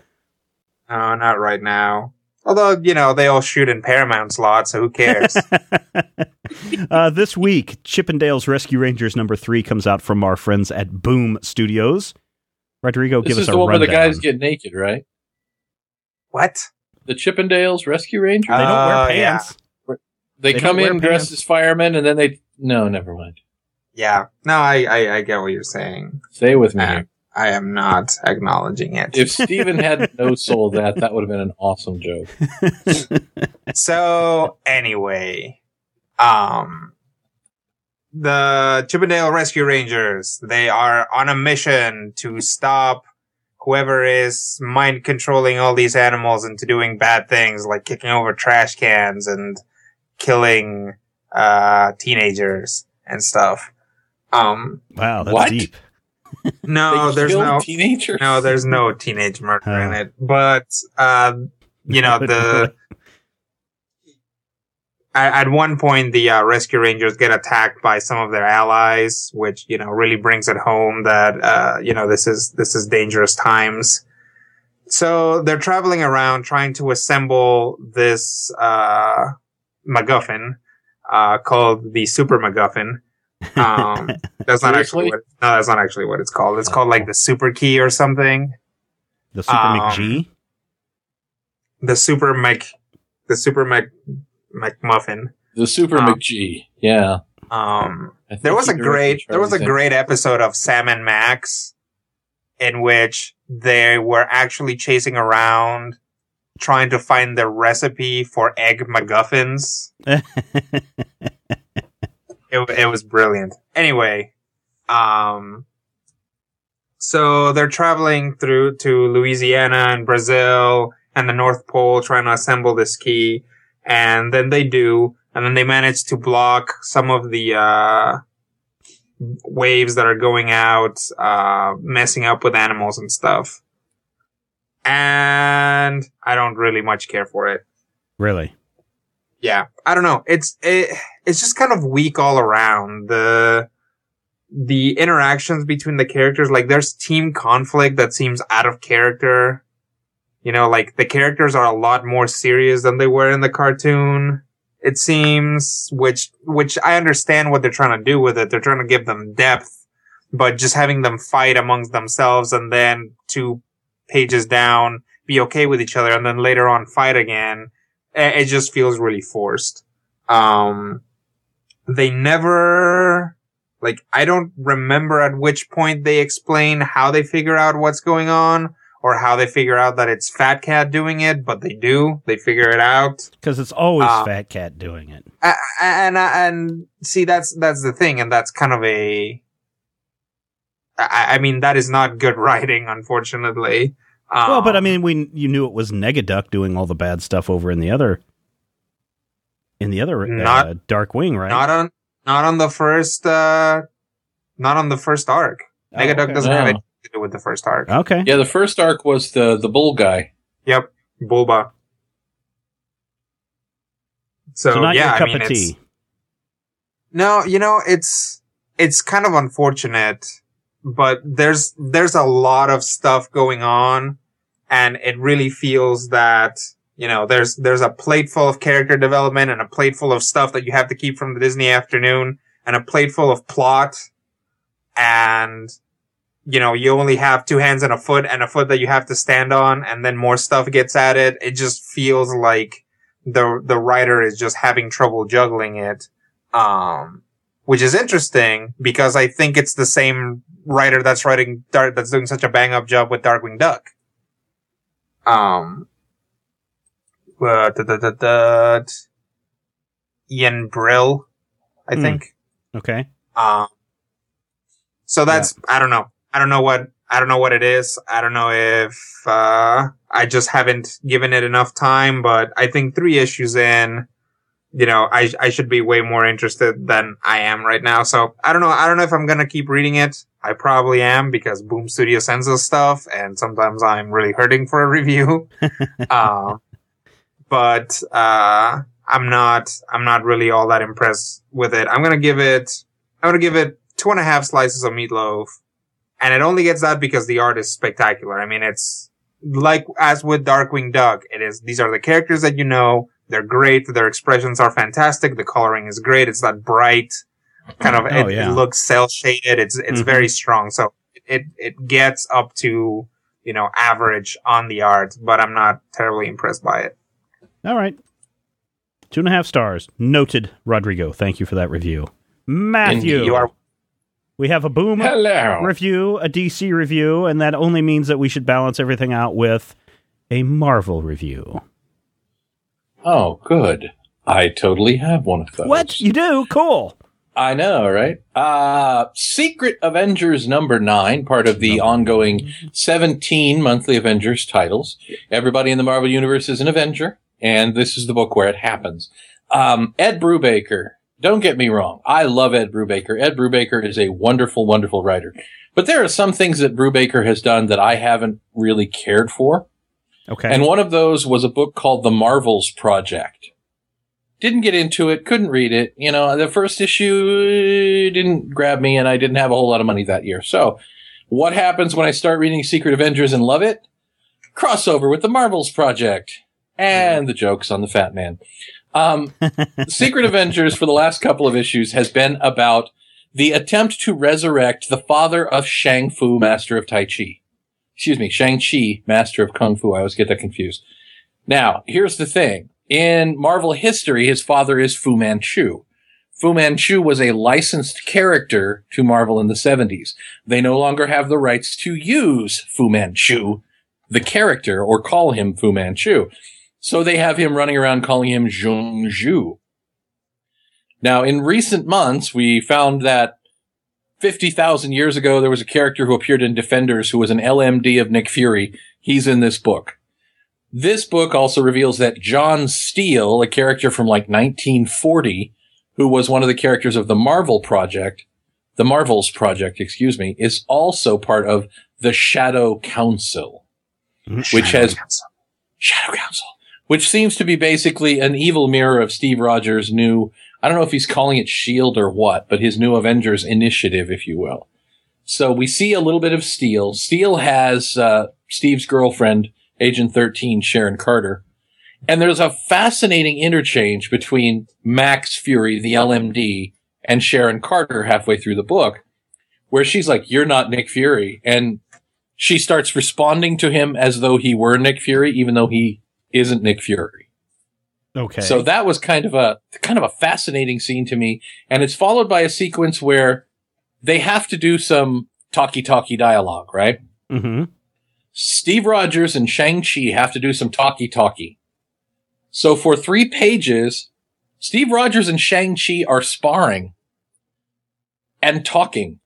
Oh, not right now. Although, you know, they all shoot in Paramount's lot, so who cares? (laughs) uh, this week, Chippendales Rescue Rangers number three comes out from our friends at Boom Studios. Rodrigo, this give us a rundown. This is the one where the guys get naked, right? What? The Chippendales Rescue Rangers? they don't wear oh, pants. Yeah. They, they, come in dressed as firemen, and then they... No, never mind. Yeah. No, I, I, I get what you're saying. Stay with me. Uh, I am not acknowledging it. If Steven had (laughs) no soul that, that would have been an awesome joke. (laughs) so anyway, um, the Chippendale Rescue Rangers, they are on a mission to stop whoever is mind controlling all these animals into doing bad things like kicking over trash cans and killing, uh, teenagers and stuff. Um, wow, that's what? deep. (laughs) No, there's no teenagers. No, there's no teenage murder huh. in it. But uh, you know (laughs) the. At one point, the uh, rescue rangers get attacked by some of their allies, which you know really brings it home that uh, you know this is this is dangerous times. So they're traveling around trying to assemble this uh, MacGuffin uh, called the Super MacGuffin, um, (laughs) that's not actually what, no, that's not actually what it's called. It's called like the super key or something. The super um, McG? The super Mc, the super Mc, McMuffin. The super um, McG. Yeah. Um, there was a great, there was a great episode of Sam and Max in which they were actually chasing around trying to find the recipe for egg MacGuffins. (laughs) it, it was brilliant. Anyway, um, so they're traveling through to Louisiana and Brazil and the North Pole trying to assemble this key. And then they do, and then they manage to block some of the, uh, waves that are going out, uh, messing up with animals and stuff. And I don't really much care for it. Really? yeah, I don't know. It's it, it's just kind of weak all around. The the interactions between the characters, like there's team conflict that seems out of character. You know, like the characters are a lot more serious than they were in the cartoon. it seems, which, which I understand what they're trying to do with it. They're trying to give them depth, but just having them fight amongst themselves and then two pages down, be okay with each other and then later on fight again. It just feels really forced. Um, they never, like, I don't remember at which point they explain how they figure out what's going on or how they figure out that it's Fat Cat doing it, but they do. They figure it out because it's always uh, Fat Cat doing it. And and see, that's that's the thing, and that's kind of a. I, I mean, that is not good (laughs) writing, unfortunately. Um, well, but I mean, we you knew it was Negaduck doing all the bad stuff over in the other in the other not, uh, Dark Wing, right? Not on not on the first uh not on the first arc. Oh, Negaduck okay. doesn't have anything to do with the first arc. Okay. Yeah, the first arc was the the bull guy. Yep, Bulba. So, so yeah, I mean, it's, No, you know, it's it's kind of unfortunate, but there's there's a lot of stuff going on, and it really feels that you know, there's, there's a plate full of character development and a plate full of stuff that you have to keep from the Disney afternoon and a plate full of plot. And, you know, you only have two hands and a foot and a foot that you have to stand on and then more stuff gets added. It just feels like the, the writer is just having trouble juggling it. Um, which is interesting because I think it's the same writer that's writing Dark, that's doing such a bang up job with Darkwing Duck. Um, uh, da, da, da, Ian Brill, I mm. think. Okay. Um, so that's, yeah. I don't know. I don't know what, I don't know what it is. I don't know if, uh, I just haven't given it enough time, but I think three issues in, you know, I, I should be way more interested than I am right now. So I don't know. I don't know if I'm going to keep reading it. I probably am because Boom Studio sends us stuff and sometimes I'm really hurting for a review. (laughs) um, but uh, I'm not I'm not really all that impressed with it. I'm gonna give it I'm gonna give it two and a half slices of meatloaf, and it only gets that because the art is spectacular. I mean, it's like as with Darkwing Duck, it is these are the characters that you know. They're great. Their expressions are fantastic. The coloring is great. It's that bright kind of. Oh, it, yeah. it, looks cell shaded. It's it's mm-hmm. very strong. So it it gets up to you know average on the art, but I'm not terribly impressed by it. All right. Two and a half stars. Noted, Rodrigo. Thank you for that review. Matthew. you are. We have a Boom Hello. review, a DC review, and that only means that we should balance everything out with a Marvel review. Oh, good. I totally have one of those. What? You do? Cool. I know, right? Uh, Secret Avengers number nine, part of the ongoing 17 monthly Avengers titles. Everybody in the Marvel Universe is an Avenger and this is the book where it happens. Um, Ed Brubaker. Don't get me wrong. I love Ed Brubaker. Ed Brubaker is a wonderful, wonderful writer. But there are some things that Brubaker has done that I haven't really cared for. Okay. And one of those was a book called The Marvels Project. Didn't get into it, couldn't read it. You know, the first issue didn't grab me and I didn't have a whole lot of money that year. So what happens when I start reading Secret Avengers and love it? Crossover with The Marvels Project and the jokes on the fat man. Um, (laughs) Secret Avengers for the last couple of issues has been about the attempt to resurrect the father of Shang Fu, master of Tai Chi. Excuse me, Shang Chi, master of Kung Fu. I always get that confused. Now, here's the thing. In Marvel history, his father is Fu Manchu. Fu Manchu was a licensed character to Marvel in the 70s. They no longer have the rights to use Fu Manchu, the character, or call him Fu Manchu. So they have him running around calling him Zheng Zu. Now, in recent months, we found that 50,000 years ago, there was a character who appeared in Defenders who was an LMD of Nick Fury. He's in this book. This book also reveals that John Steele, a character from like 1940, who was one of the characters of the Marvel Project, the Marvels Project, excuse me, is also part of the Shadow Council, mm-hmm. Shadow which has Council. Shadow Council, which seems to be basically an evil mirror of Steve Rogers' new, I don't know if he's calling it Shield or what, but his new Avengers initiative, if you will. So we see a little bit of Steel. Steel has uh, Steve's girlfriend, Agent 13, Sharon Carter. And there's a fascinating interchange between Max Fury, the LMD, and Sharon Carter halfway through the book, where she's like, You're not Nick Fury. And she starts responding to him as though he were Nick Fury, even though he isn't Nick Fury. Okay. So that was kind of a kind of a fascinating scene to me, and it's followed by a sequence where they have to do some talky talky dialogue, right? Mm-hmm. Steve Rogers and Shang Chi have to do some talky talky. So for three pages, Steve Rogers and Shang Chi are sparring and talking.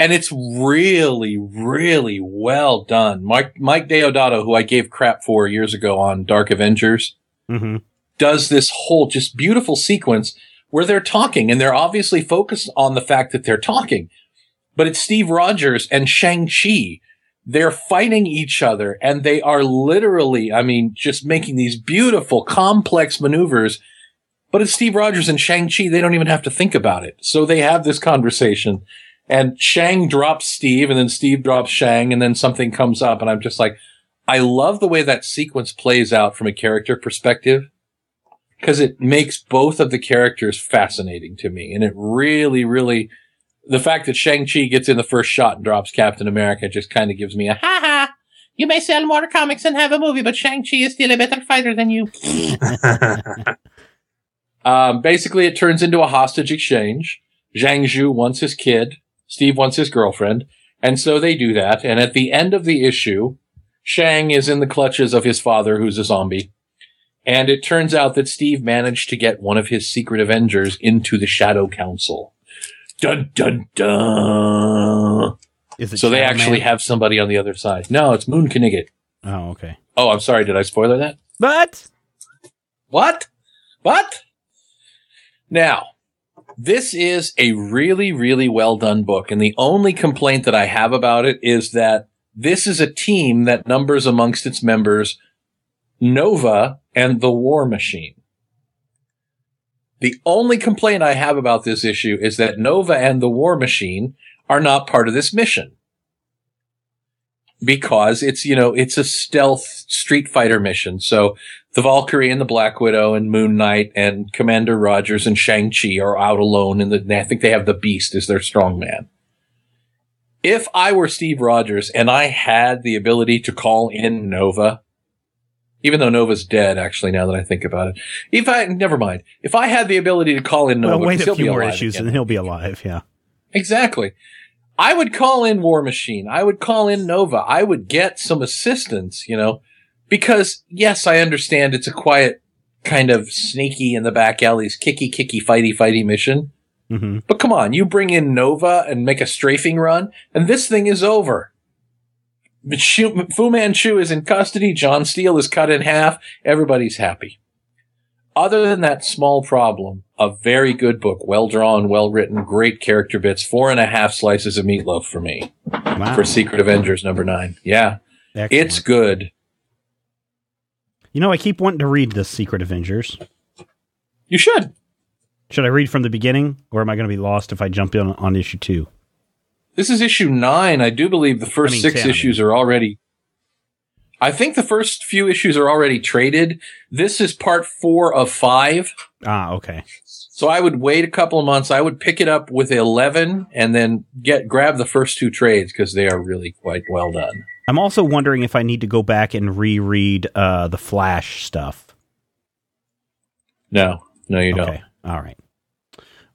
And it's really, really well done. Mike, Mike Deodato, who I gave crap for years ago on Dark Avengers, hmm does this whole just beautiful sequence where they're talking and they're obviously focused on the fact that they're talking. But it's Steve Rogers and Shang-Chi. They're fighting each other and they are literally, I mean, just making these beautiful, complex maneuvers. But it's Steve Rogers and Shang-Chi. They don't even have to think about it. So they have this conversation and Shang drops Steve and then Steve drops Shang and then something comes up and I'm just like, I love the way that sequence plays out from a character perspective because it makes both of the characters fascinating to me. And it really, really, the fact that Shang-Chi gets in the first shot and drops Captain America just kind of gives me a ha ha. You may sell more comics and have a movie, but Shang-Chi is still a better fighter than you. (laughs) Um, basically, it turns into a hostage exchange. Zheng Zu wants his kid. Steve wants his girlfriend. And so they do that. And at the end of the issue, Shang is in the clutches of his father, who's a zombie. And it turns out that Steve managed to get one of his secret Avengers into the Shadow Council. Dun dun dun. So they actually Man? have somebody on the other side. No, it's Moon Knight. Oh, okay. Oh, I'm sorry. Did I spoiler that? But What? What? Now, this is a really, really well done book. And the only complaint that I have about it is that this is a team that numbers amongst its members Nova and the War Machine. The only complaint I have about this issue is that Nova and the War Machine are not part of this mission. Because it's, you know, it's a stealth Street Fighter mission. So the Valkyrie and the Black Widow and Moon Knight and Commander Rogers and Shang-Chi are out alone and the, I think they have the Beast as their strongman. If I were Steve Rogers and I had the ability to call in Nova, even though Nova's dead, actually, now that I think about it, if I, never mind, if I had the ability to call in Nova, well, wait a few more issues again. and he'll be alive. Yeah. Exactly. I would call in War Machine. I would call in Nova. I would get some assistance, you know, because yes, I understand it's a quiet kind of sneaky in the back alleys, kicky, kicky, fighty, fighty mission. hmm But come on, you bring in Nova and make a strafing run and this thing is over. Fu Manchu is in custody. John Steele is cut in half. Everybody's happy. Other than that small problem, a very good book, well drawn, well written, great character bits, four and a half slices of meatloaf for me Wow. for Secret Avengers number nine. Yeah, Excellent. it's good. You know, I keep wanting to read the Secret Avengers. You should. Should I read from the beginning, or am I going to be lost if I jump in on issue two? This is issue nine. I do believe the first I mean, six 10, I mean. issues are already. I think the first few issues are already traded. This is part four of five. Ah, okay. So I would wait a couple of months. I would pick it up with 11 and then get, grab the first two trades because they are really quite well done. I'm also wondering if I need to go back and reread uh, the Flash stuff. No, no, you don't. All right.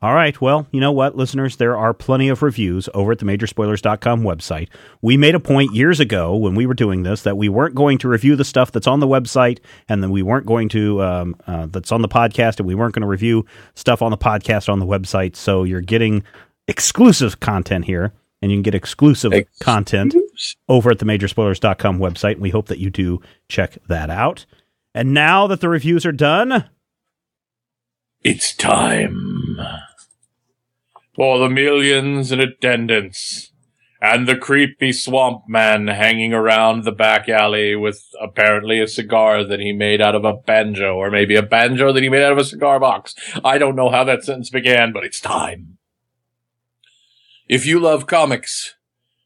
All right. Well, you know what, listeners? There are plenty of reviews over at the majorspoilers.com website. We made a point years ago when we were doing this that we weren't going to review the stuff that's on the website and then we weren't going to, um, uh, that's on the podcast and we weren't going to review stuff on the podcast on the website. So you're getting exclusive content here and you can get exclusive Ex- content over at the majorspoilers.com website. And we hope that you do check that out. And now that the reviews are done, It's time for the millions in attendance and the creepy swamp man hanging around the back alley with apparently a cigar that he made out of a banjo, or maybe a banjo that he made out of a cigar box. I don't know how that sentence began, but it's time. If you love comics,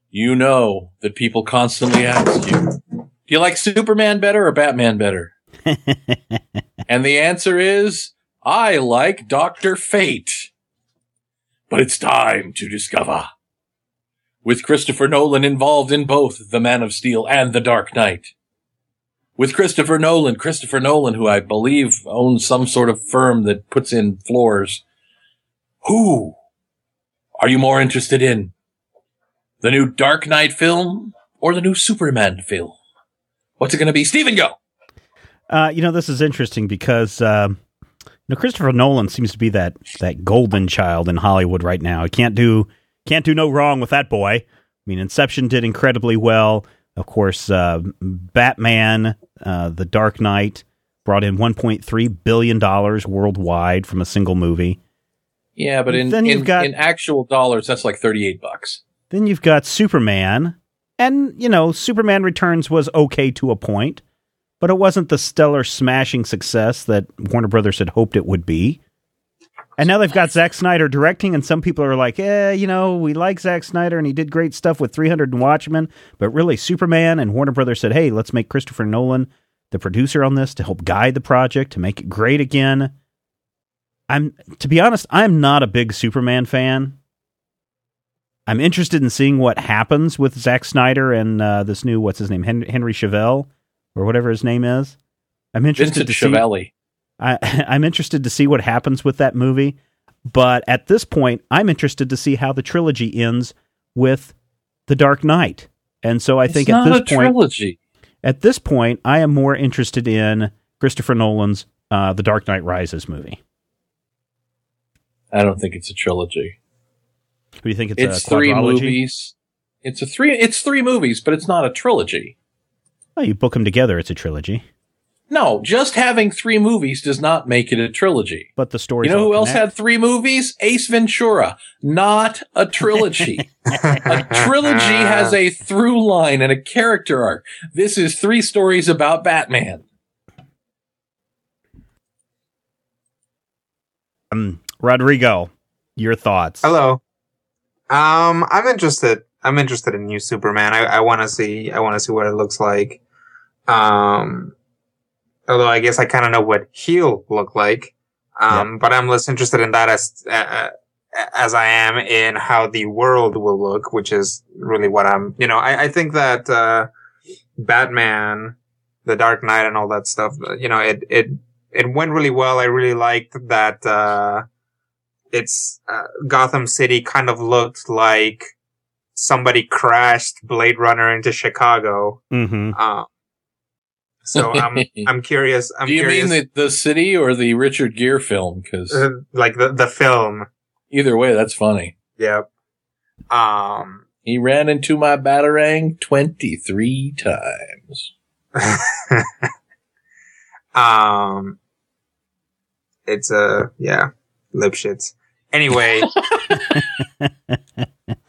you know that people constantly ask you, do you like Superman better or Batman better? (laughs) and the answer is I like Dr. Fate. But it's time to discover. With Christopher Nolan involved in both The Man of Steel and The Dark Knight. With Christopher Nolan, Christopher Nolan, who I believe owns some sort of firm that puts in floors. Who are you more interested in? The new Dark Knight film or the new Superman film? What's it going to be? Steven, go! Uh, you know, this is interesting because know Christopher Nolan seems to be that that golden child in Hollywood right now. He can't do can't do no wrong with that boy. I mean, Inception did incredibly well. Of course, uh, Batman, uh, The Dark Knight brought in 1.3 billion dollars worldwide from a single movie. Yeah, but in Then you've in, got- in actual dollars, that's like thirty-eight bucks. Then you've got Superman, and you know, Superman Returns was okay to a point, but it wasn't the stellar smashing success that Warner Brothers had hoped it would be. And now they've got Zack Snyder directing, and some people are like, "Eh, you know, we like Zack Snyder, and he did great stuff with 300 and Watchmen, but really, Superman." And Warner Brothers said, "Hey, let's make Christopher Nolan the producer on this to help guide the project to make it great again." I'm, to be honest, I'm not a big Superman fan. I'm interested in seeing what happens with Zack Snyder and uh, this new what's his name Henry Chevelle or whatever his name is. I'm interested Vincent to see. Schiavelli. I, (laughs) I'm interested to see what happens with that movie, but at this point, I'm interested to see how the trilogy ends with The Dark Knight. And so I It's think at this point, trilogy. at this point, I am more interested in Christopher Nolan's uh, The Dark Knight Rises movie. I don't think it's a trilogy. Do you think? It's, It's, a three movies. It's a three. It's three movies, but it's not a trilogy. Oh, you book them together; it's a trilogy. No, just having three movies does not make it a trilogy. But the story. You know who else had three movies? Ace Ventura. Not a trilogy. (laughs) a trilogy has a through line and a character arc. This is three stories about Batman. um, Rodrigo. Your thoughts? Hello. Um, I'm interested. I'm interested in new Superman. I, I want to see. I want to see what it looks like. Um, although I guess I kind of know what he'll look like. Um, but I'm less interested in that as uh, as I am in how the world will look, which is really what I'm. You know, I, I think that uh, Batman, The Dark Knight, and all that stuff. uh, You know, it it it went really well. I really liked that. Uh, it's uh, Gotham City kind of looked like somebody crashed Blade Runner into Chicago. Mm-hmm. Uh, so I'm (laughs) I'm curious. I'm Do you curious. mean the, the city or the Richard Gere film? Because uh, like the the film? either way, that's funny. Yep. Um. He ran into my batarang 23 times. (laughs) um. It's a yeah, lip shits. Anyway, (laughs)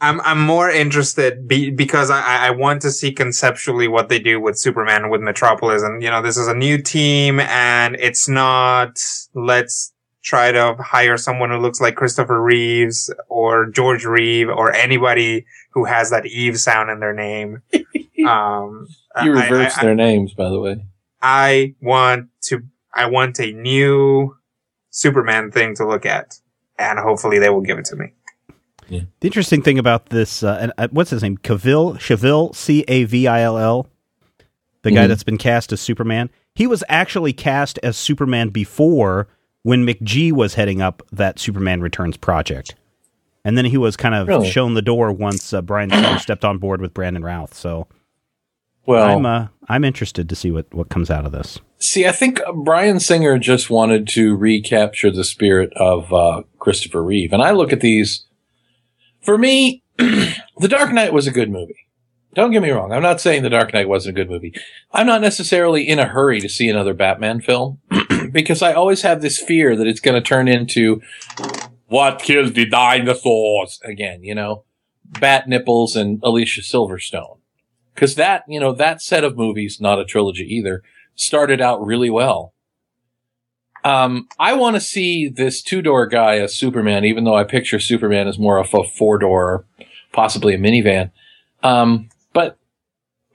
I'm I'm more interested be, because I I I want to see conceptually what they do with Superman with Metropolis, and you know this is a new team, and it's not let's try to hire someone who looks like Christopher Reeves or George Reeve or anybody who has that Eve sound in their name. (laughs) Um, You I- I- their names, by the way. I want to, I want a new Superman thing to look at. And hopefully they will give it to me. The interesting thing about this, uh, and, uh, what's his name? Cavill, Cavill, C A V I L L, the guy Mhm. that's been cast as Superman. He was actually cast as Superman before when McG was heading up that Superman Returns project, and then he was kind of Really? shown the door once uh, Bryan Singer stepped on board with Brandon Routh. So Well, I'm uh, I'm interested to see what what comes out of this. see, I think Bryan Singer just wanted to recapture the spirit of uh, Christopher Reeve. And I look at these, for me, (clears throat) The Dark Knight was a good movie. Don't get me wrong. I'm not saying The Dark Knight wasn't a good movie. I'm not necessarily in a hurry to see another Batman film (clears throat) because I always have this fear that it's going to turn into what killed the dinosaurs again, you know, Bat Nipples and Alicia Silverstone. Cause that, you know, that set of movies, not a trilogy either, started out really well. Um, I want to see this two door guy as Superman, even though I picture Superman as more of a four door, possibly a minivan. Um, but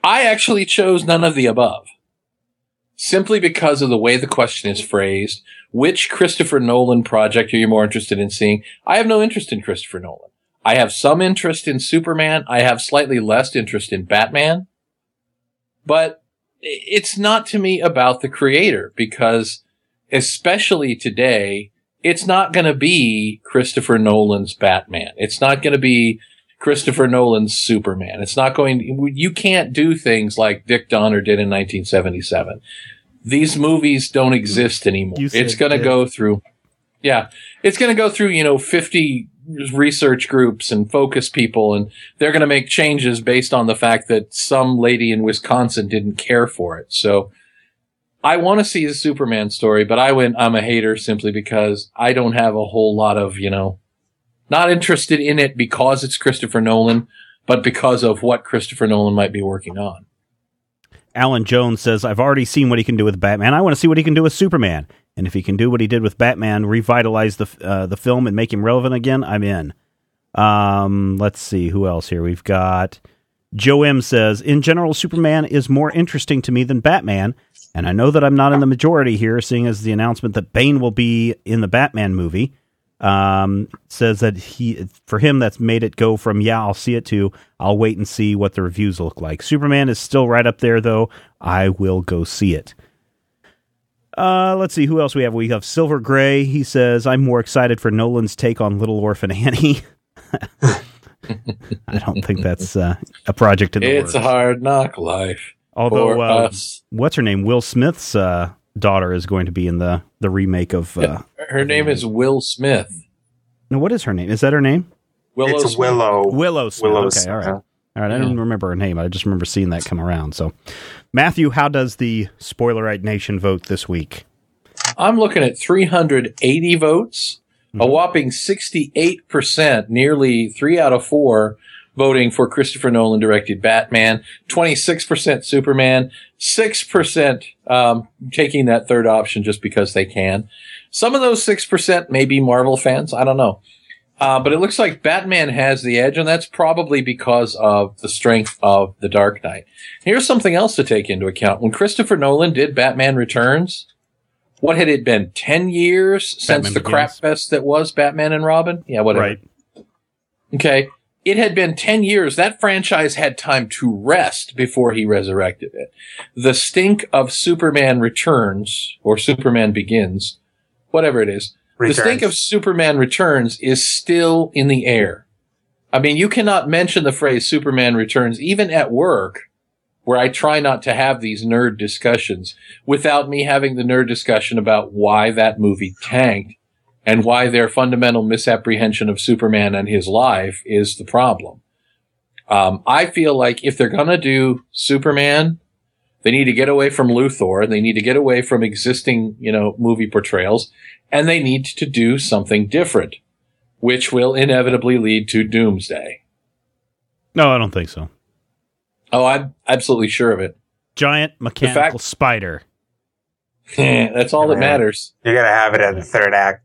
I actually chose none of the above. simply because of the way the question is phrased. Which Christopher Nolan project are you more interested in seeing? I have no interest in Christopher Nolan. I have some interest in Superman. I have slightly less interest in Batman. But it's not to me about the creator because especially today, it's not going to be Christopher Nolan's Batman. It's not going to be Christopher Nolan's Superman. It's not going, you can't do things like Dick Donner did in 1977. These movies don't exist anymore. It's going to go through, yeah, it's going to go through, you know, 50 research groups and focus people and they're going to make changes based on the fact that some lady in Wisconsin didn't care for it. So I want to see the Superman story, but I went, I'm a hater simply because I don't have a whole lot of, you know, not interested in it because it's Christopher Nolan, but because of what Christopher Nolan might be working on. Alan Jones says, I've already seen what he can do with Batman. I want to see what he can do with Superman. And if he can do what he did with Batman, revitalize the uh, the film and make him relevant again, I'm in. Um, let's see who else here. We've got Joe M says, in general, Superman is more interesting to me than Batman, and I know that I'm not in the majority here, seeing as the announcement that Bane will be in the Batman movie. Um, says that he for him that's made it go from yeah I'll see it to I'll wait and see what the reviews look like. Superman is still right up there though. I will go see it. Uh, let's see who else we have. We have Silver Gray. He says I'm more excited for Nolan's take on Little Orphan Annie. (laughs) I don't think that's uh, a project in the It's works. a hard knock life Although for uh, us. what's her name? Will Smith's uh, daughter is going to be in the the remake of. Uh, Her name is Will Smith. no, what is her name? Is that her name? it's Smith. Willow. Willow Smith. Willow okay, all right. Smith. All right, I don't remember her name. I just remember seeing that come around. So, Matthew, how does the Spoilerite Nation vote this week? I'm looking at 380 votes, a whopping 68%, nearly three out of four voting for Christopher Nolan directed Batman, 26% Superman, 6% um, taking that third option just because they can. Some of those 6% may be Marvel fans. I don't know. Uh, but it looks like Batman has the edge, and that's probably because of the strength of The Dark Knight. Here's something else to take into account. When Christopher Nolan did Batman Returns, what had it been? 10 years since Batman the Begins. crap fest that was Batman and Robin? Yeah, whatever. Right. Okay. It had been 10 years. That franchise had time to rest before he resurrected it. The stink of Superman Returns or Superman Begins, whatever it is, the stink of Superman Returns is still in the air. I mean, you cannot mention the phrase Superman Returns even at work where I try not to have these nerd discussions without me having the nerd discussion about why that movie tanked and why their fundamental misapprehension of Superman and his life is the problem. Um, I feel like if they're going to do Superman, they need to get away from Luthor. They need to get away from existing, you know, movie portrayals and they need to do something different, which will inevitably lead to doomsday. No, I don't think so. Oh, I'm absolutely sure of it. Giant mechanical fact- spider. (laughs) That's all that matters. You gotta have it at the third act.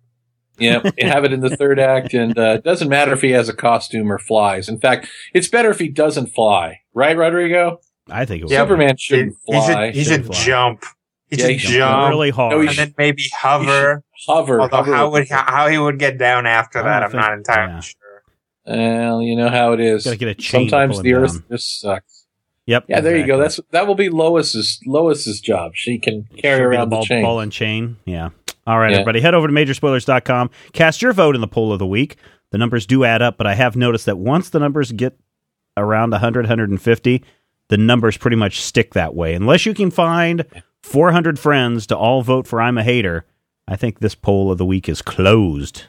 Yeah, (laughs) have it in the third act, and uh, it doesn't matter if he has a costume or flies. In fact, it's better if he doesn't fly, right, Rodrigo? I think it was Yeah, Superman shouldn't he should, fly. he Shouldn't should fly. jump. He Yeah, should he jump. really hard. No, and then maybe hover. Hover. Although hover how would how, how he would get down after that, I'm think- not entirely yeah. sure. Well, you know how it is. Gotta get a chain Sometimes the him Earth down. just sucks. Yep. Yeah, there you go. That's that will be Lois's Lois's job. She can carry Should be around the, ball, chain. ball and chain. Yeah. All right, Yeah. everybody, head over to majorspoilers.com. Cast your vote in the poll of the week. The numbers do add up, but I have noticed that once the numbers get around 100, 150, the numbers pretty much stick that way. Unless you can find 400 friends to all vote for I'm a Hater, I think this poll of the week is closed.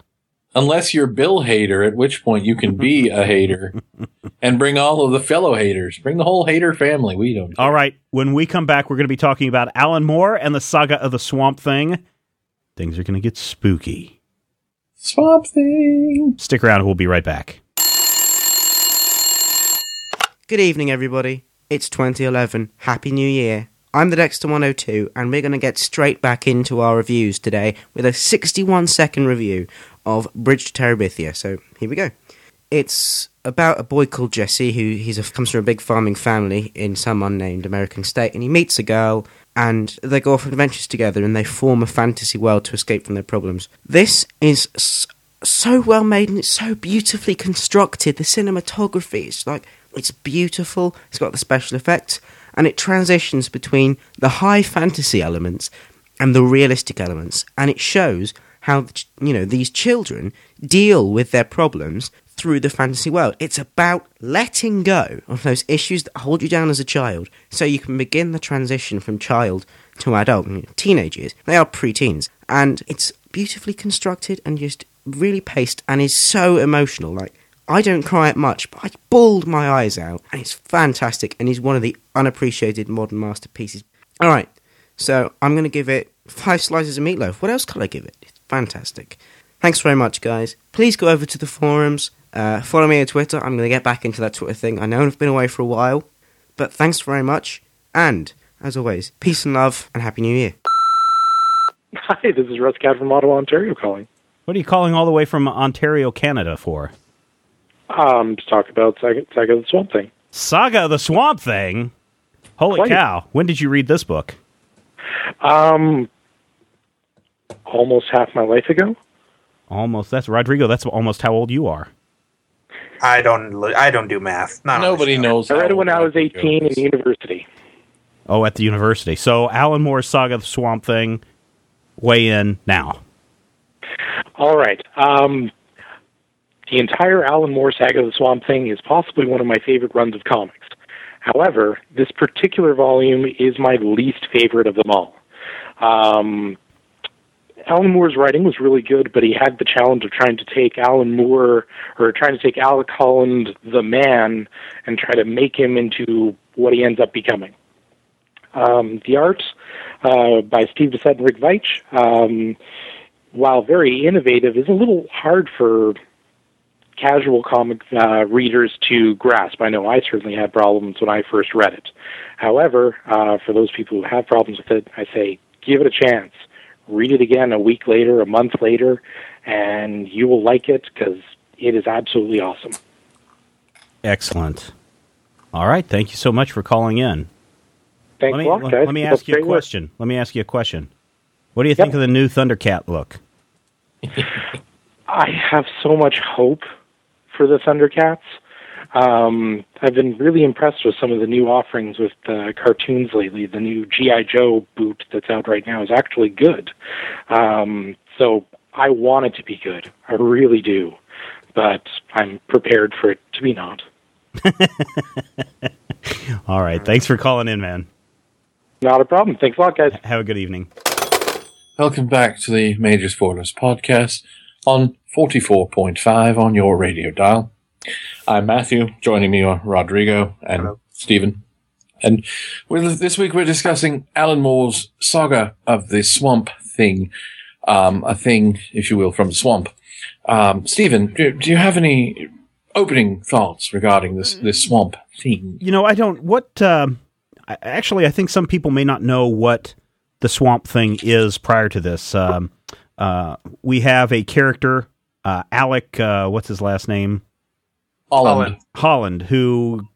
Unless you're Bill Hater, at which point you can be a hater (laughs) and bring all of the fellow haters. Bring the whole hater family. We don't. All right, when we come back, we're going to be talking about Alan Moore and the saga of the Swamp Thing. Things are going to get spooky. Swamp Thing. Stick around, we'll be right back. Good evening, everybody. It's 2011. Happy New Year. I'm the Dexter102, and we're going to get straight back into our reviews today with a 61 second review of Bridge to Terabithia. So here we go. It's about a boy called Jesse who he's a, comes from a big farming family in some unnamed American state, and he meets a girl, and they go off on adventures together and they form a fantasy world to escape from their problems. This is so well made and it's so beautifully constructed. The cinematography is like it's beautiful. It's got the special effects and it transitions between the high fantasy elements and the realistic elements and it shows how you know these children deal with their problems through the fantasy world. It's about letting go of those issues that hold you down as a child so you can begin the transition from child to adult. You know, teenage years, they are preteens. And it's beautifully constructed and just really paced and is so emotional. Like, I don't cry at much, but I bawled my eyes out and it's fantastic and is one of the unappreciated modern masterpieces. Alright, so I'm going to give it five slices of meatloaf. What else could I give it? It's fantastic. Thanks very much, guys. Please go over to the forums uh, follow me on Twitter. I'm going to get back into that Twitter thing. I know I've been away for a while, but thanks very much. And, as always, peace and love and Happy New Year. Hi, this is Russ Cat from Ottawa, Ontario calling. What are you calling all the way from Ontario, Canada for? Um, to talk about Saga, Saga the Swamp Thing. Saga the Swamp Thing? Holy Quite. cow. When did you read this book? Um, almost half my life ago. Almost. That's Rodrigo. That's almost how old you are. I don't. I don't do math. Not Nobody knows. I read it when I was old 18 in goes. university. Oh, at the university. So Alan Moore's Saga the Swamp Thing. Weigh in now. All right. Um, the entire Alan Moore saga of the Swamp Thing is possibly one of my favorite runs of comics. However, this particular volume is my least favorite of them all. Um, Alan Moore's writing was really good, but he had the challenge of trying to take Alan Moore, or trying to take Alec Holland, the man, and try to make him into what he ends up becoming. Um, the art uh, by Steve Bissette and Rick Veitch, um, while very innovative, is a little hard for casual comic uh, readers to grasp. I know I certainly had problems when I first read it. However, uh, for those people who have problems with it, I say give it a chance. Read it again a week later, a month later, and you will like it because it is absolutely awesome. Excellent. All right. Thank you so much for calling in. Thanks let me, a lot, let, guys. let me ask you a great work. question. Let me ask you a question. What do you think of the new Thundercat look? (laughs) I have so much hope for the Thundercats. Um, I've been really impressed with some of the new offerings with uh, cartoons lately. The new GI Joe boot that's out right now is actually good. Um, so I want it to be good. I really do, but I'm prepared for it to be not. (laughs) All right. Thanks for calling in, man. Not a problem. Thanks a lot, guys. Have a good evening. Welcome back to the Major Spoilers podcast on 44.5 on your radio dial. I'm Matthew. Joining me are Rodrigo and Hello. Stephen. And with, this week we're discussing Alan Moore's saga of the swamp thing. Um, a thing, if you will, from the swamp. Um, Stephen, do, do you have any opening thoughts regarding this, this swamp thing? You know, I don't. What? Um, actually, I think some people may not know what the Swamp Thing is prior to this. Um, uh, we have a character, uh, Alec. Uh, what's his last name? Holland. Holland, who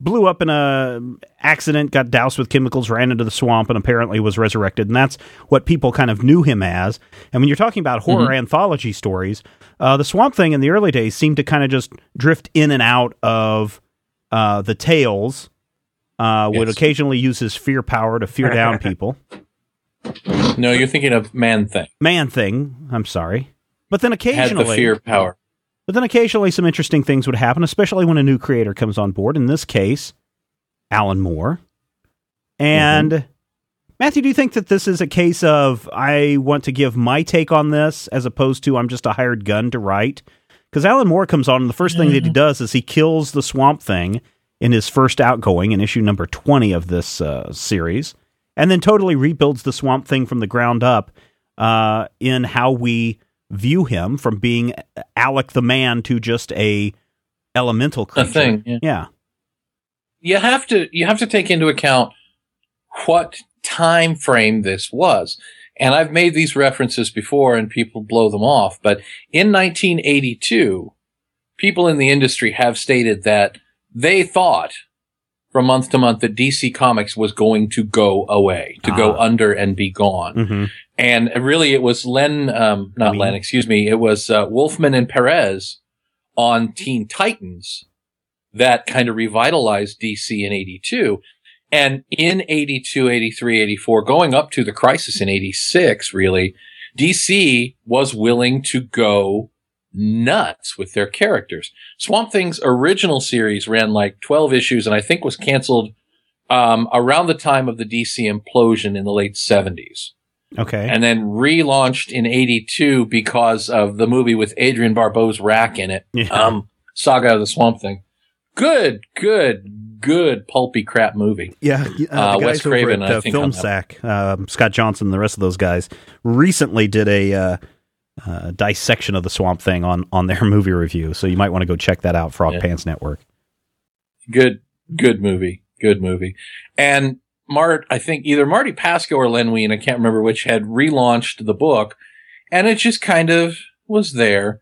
blew up in a accident, got doused with chemicals, ran into the swamp, and apparently was resurrected. And that's what people kind of knew him as. And when you're talking about horror anthology stories, uh, the Swamp Thing in the early days seemed to kind of just drift in and out of uh, the tales. Uh, Would occasionally use his fear power to fear down (laughs) people. No, you're thinking of Man Thing. Man Thing, I'm sorry, but then Had occasionally the fear power. But then occasionally some interesting things would happen, especially when a new creator comes on board. In this case, Alan Moore. And Matthew, do you think that this is a case of I want to give my take on this as opposed to I'm just a hired gun to write? Because Alan Moore comes on, and the first thing that he does is he kills the Swamp Thing in his first outgoing in issue number 20 of this uh, series, and then totally rebuilds the Swamp Thing from the ground up uh, in how we view him from being Alec the man to just a elemental A creature. thing. Yeah. Yeah. you have to you have to take into account what time frame this was. And I've made these references before and people blow them off, but in 1982, people in the industry have stated that they thought from month to month that DC Comics was going to go away, to go Ah. under and be gone. hmm And really, it was Len, um, not Wein. Len, excuse me. It was uh, Wolfman and Perez on Teen Titans that kind of revitalized DC in 82. And in 82, 83, 84, going up to the crisis in 86, really, DC was willing to go nuts with their characters. Swamp Thing's original series ran like 12 issues and I think was canceled um, around the time of the DC implosion in the late 70s Okay. and then relaunched in 82 because of the movie with Adrienne Barbeau's rack in it. Yeah. Um, Saga of the Swamp Thing. Good, good, good pulpy crap movie. Yeah, Uh, the Wes Craven, at I uh, think, Film. Sack, um, Scott Johnson, and the rest of those guys recently did a uh, uh, dissection of the Swamp Thing on on their (laughs) movie review. So you might want to go check that out. Frog Yeah. Pants Network. Good, good movie. Good movie. And Mart, I think either Marty Pasko or Len Wein, I can't remember which, had relaunched the book and it just kind of was there.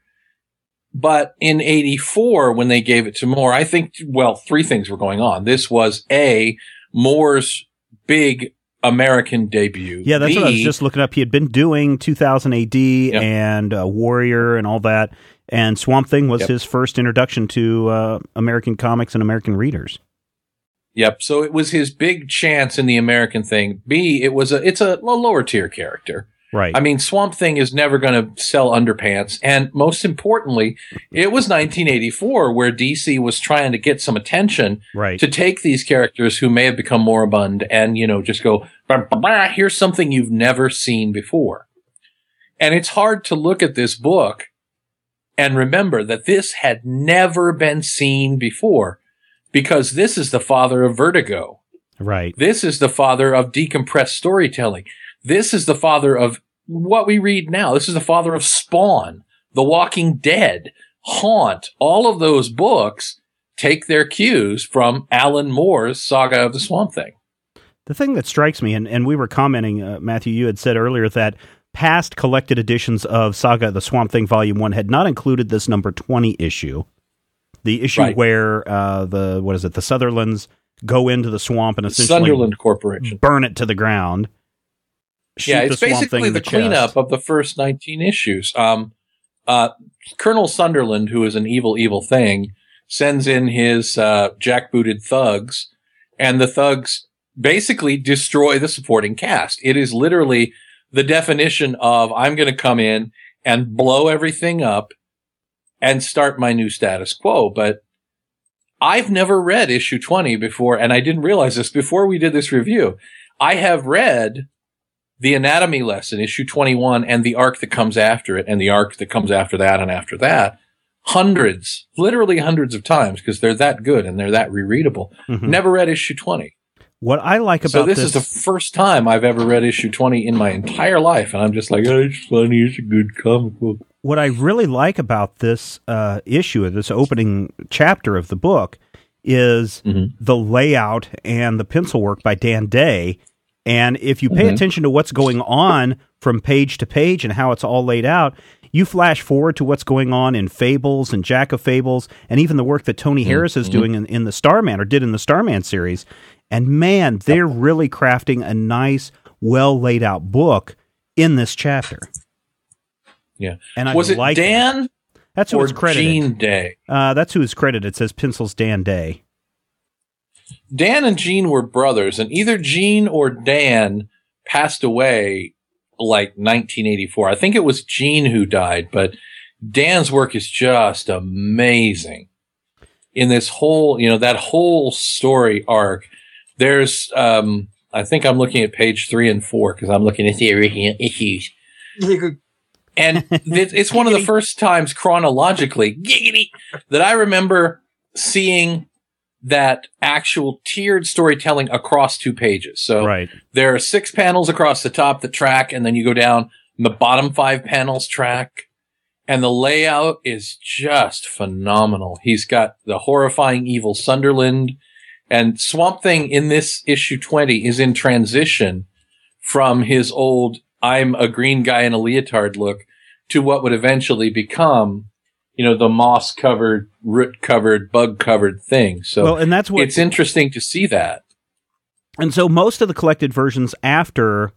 But in 84, when they gave it to Moore, I think, well, three things were going on. This was A, Moore's big American debut. Yeah, that's what I was just looking up. He had been doing 2000 AD and uh, Warrior and all that, and Swamp Thing was Yep. his first introduction to uh, American comics and American readers. Yep. So it was his big chance in the American thing. B, it was a, it's a, a lower tier character. Right. I mean, Swamp Thing is never going to sell underpants. And most importantly, it was 1984 where DC was trying to get some attention right. to take these characters who may have become moribund and, you know, just go, "Bah, bah, bah, here's something you've never seen before. And it's hard to look at this book and remember that this had never been seen before because this is the father of Vertigo. right. This is the father of decompressed storytelling. This is the father of what we read now. This is the father of Spawn, The Walking Dead, Haunt. All of those books take their cues from Alan Moore's Saga of the Swamp Thing. The thing that strikes me, and, and we were commenting, uh, Matthew, you had said earlier that past collected editions of Saga of the Swamp Thing Volume 1 had not included this number 20 issue. The issue Right. where uh, the, what is it, the Sunderlands go into the swamp and essentially Sunderland Corporation. burn it to the ground. Yeah, the it's basically the, chest. cleanup of the first 19 issues. Um, uh, Colonel Sunderland, who is an evil, evil thing, sends in his uh, jackbooted thugs, and the thugs basically destroy the supporting cast. It is literally the definition of I'm going to come in and blow everything up and start my new status quo. But I've never read issue 20 before, and I didn't realize this before we did this review. I have read the anatomy lesson, issue 21, and the arc that comes after it, and the arc that comes after that and after that, hundreds, literally hundreds of times, because they're that good and they're that rereadable. Mhm. Never read issue 20. What I like about So this, is the first time I've ever read issue 20 in my entire life, and I'm just like, oh, it's funny, it's a good comic book. what I really like about this uh, issue, this opening chapter of the book, is Mhm. the layout and the pencil work by Dan Day. And if you pay Mhm. attention to what's going on from page to page and how it's all laid out, you flash forward to what's going on in Fables and Jack of Fables, and even the work that Tony Harris is doing in, in the Starman or did in the Starman series. And man, they're really crafting a nice, well laid out book in this chapter. Yeah. And I Was it like that. Dan That's who it's credited. Gene Day? Uh, that's who is credited. It says pencils Dan Day. Dan and Gene were brothers, and either Gene or Dan passed away like 1984. I think it was Gene who died, but Dan's work is just amazing. In this whole, you know, that whole story arc, there's, um, I think I'm looking at page three and four because I'm looking at the original issues. And it's one of the first times chronologically giggity, that I remember seeing that actual tiered storytelling across two pages. So Right. there are six panels across the top that track, and then you go down, and the bottom five panels track. And the layout is just phenomenal. He's got the horrifying evil Sunderland, and Swamp Thing in this issue 20 is in transition from his old I'm a green guy in a leotard look to what would eventually become you know, the moss covered, root covered, bug covered thing. So well, and that's what it's interesting to see that. And so most of the collected versions after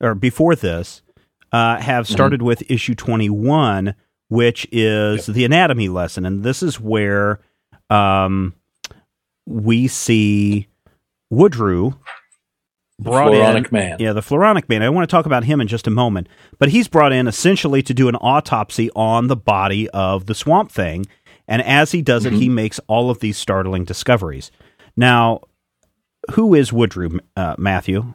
or before this uh, have Mm-hmm. started with issue 21, which is the anatomy lesson. And this is where um, we see Woodrue brought Floronic in. man. Yeah, the Floronic man. I want to talk about him in just a moment. But he's brought in essentially to do an autopsy on the body of the Swamp Thing. And as he does Mm-hmm. it, he makes all of these startling discoveries. Now, who is Woodrue, uh, Matthew?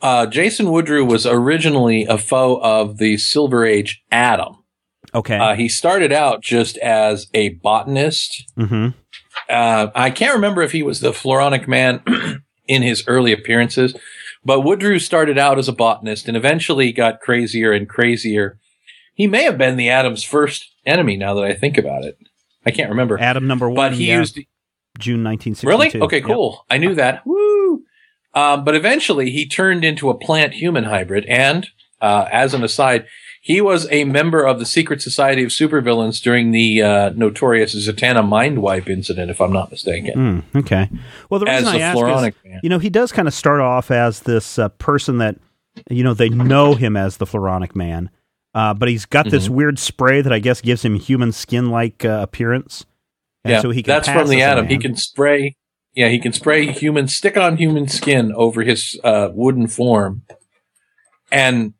Uh, Jason Woodrue was originally a foe of the Silver Age Atom. Okay. Uh, he started out just as a botanist. hmm Uh, I can't remember if he was the Floronic man (clears throat) in his early appearances, but Woodrue started out as a botanist and eventually got crazier and crazier. He may have been the Atom's first enemy now that I think about it. I can't remember. Atom number one. but he yeah, used June 1962. Really? Okay, Yep. cool. I knew that. Woo! Um, but eventually he turned into a plant human hybrid. And, uh, as an aside, he was a member of the Secret Society of Supervillains during the, uh, notorious Zatanna mind wipe incident, if I'm not mistaken. Mm, okay. Well, the As reason a I ask Floronic is, man. you know, he does kind of start off as this uh, person that, you know, they know him as the Floronic Man, uh, but he's got this Mm-hmm. weird spray that I guess gives him human skin-like uh, appearance. And yeah, so he can that's from the as Atom. He can spray, yeah, he can spray human, stick on human skin over his, uh, wooden form. And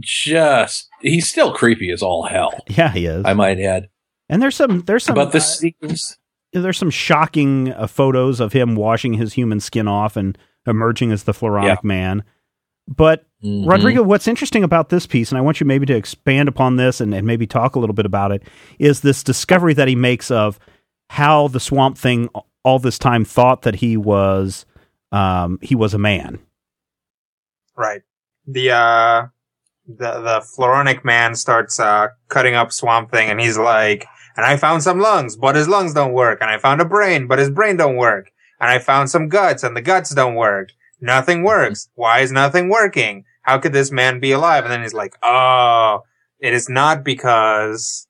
just, he's still creepy as all hell, Yeah, he is. I might add. and there's some there's some But uh, this sequence, there's some shocking uh, photos of him washing his human skin off and emerging as the Floronic Yeah. Man. But Mhm. Rodrigo, what's interesting about this piece, and I want you maybe to expand upon this and, and maybe talk a little bit about it, is this discovery that he makes of how the Swamp Thing all this time thought that he was um, he was a man. Right. The uh the the Floronic man starts uh cutting up Swamp Thing and he's like, and I found some lungs, but his lungs don't work, and I found a brain, but his brain don't work, and I found some guts and the guts don't work. Nothing works. Why is nothing working? How could this man be alive? And then he's like, Oh, it is not because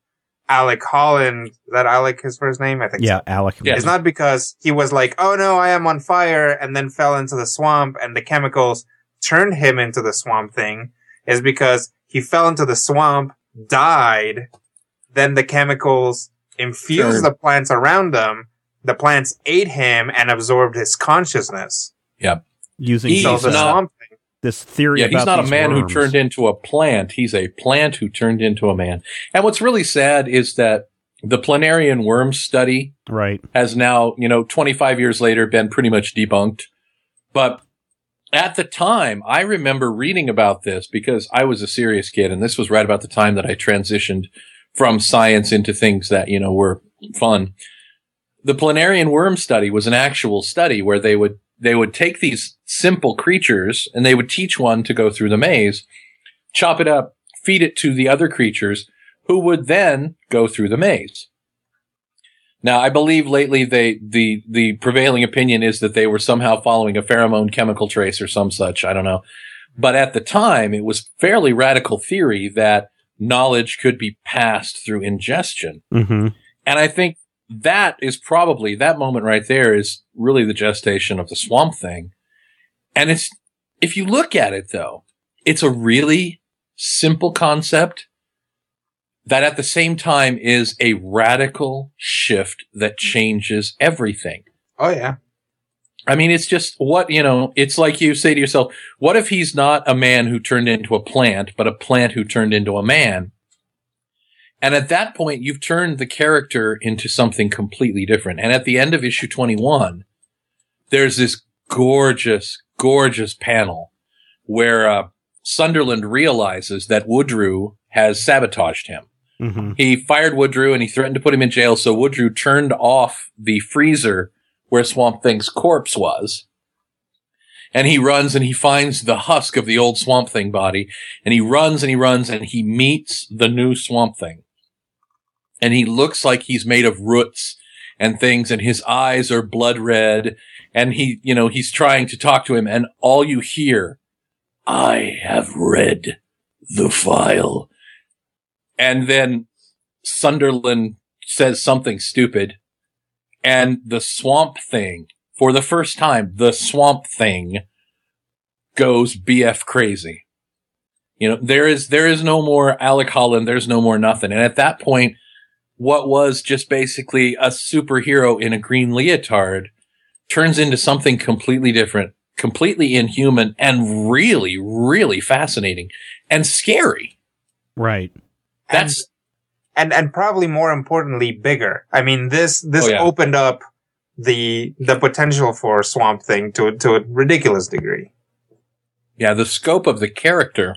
Alec Holland is that Alec his first name? I think so. Yeah, Alec. Yeah. It's not because he was like, oh no, I am on fire and then fell into the swamp and the chemicals turned him into the swamp thing. Is because he fell into the swamp, died, then the chemicals infused Sure. the plants around him. The plants ate him and absorbed his consciousness. Yep. using He's so the not- swamp thing. this theory. Yeah, he's about not a man worms. who turned into a plant. He's a plant who turned into a man. And what's really sad is that the planarian worm study right. has now, you know, 25 years later been pretty much debunked. But at the time, I remember reading about this because I was a serious kid and this was right about the time that I transitioned from science into things that, you know, were fun. The planarian worm study was an actual study where they would, they would take these simple creatures and they would teach one to go through the maze, chop it up, feed it to the other creatures who would then go through the maze. Now, I believe lately they, the, the prevailing opinion is that they were somehow following a pheromone chemical trace or some such. I don't know. But at the time, it was fairly radical theory that knowledge could be passed through ingestion. hmm And I think that is probably that moment right there is really the gestation of the swamp thing. And it's, if you look at it though, it's a really simple concept that at the same time is a radical shift that changes everything. Oh yeah. I mean, it's just what, you know, it's like you say to yourself, what if he's not a man who turned into a plant, but a plant who turned into a man? And at that point, you've turned the character into something completely different. And at the end of issue 21, there's this gorgeous, gorgeous panel where, uh, Sunderland realizes that Woodrue has sabotaged him. Hmm He fired Woodrue and he threatened to put him in jail. So Woodrue turned off the freezer where Swamp Thing's corpse was. And he runs and he finds the husk of the old Swamp Thing body. And he runs and he runs and he meets the new Swamp Thing. And he looks like he's made of roots and things and his eyes are blood red. And he, you know, he's trying to talk to him and all you hear, I have read the file. And then Sunderland says something stupid and the swamp thing for the first time, the swamp thing goes BF crazy. You know, there is, there is no more Alec Holland. There's no more nothing. And at that point, what was just basically a superhero in a green leotard turns into something completely different, completely inhuman and really, really fascinating and scary. Right. That's, and and probably more importantly, bigger. I mean, this this Oh, yeah. opened up the the potential for Swamp Thing to to a ridiculous degree. yeah, the scope of the character.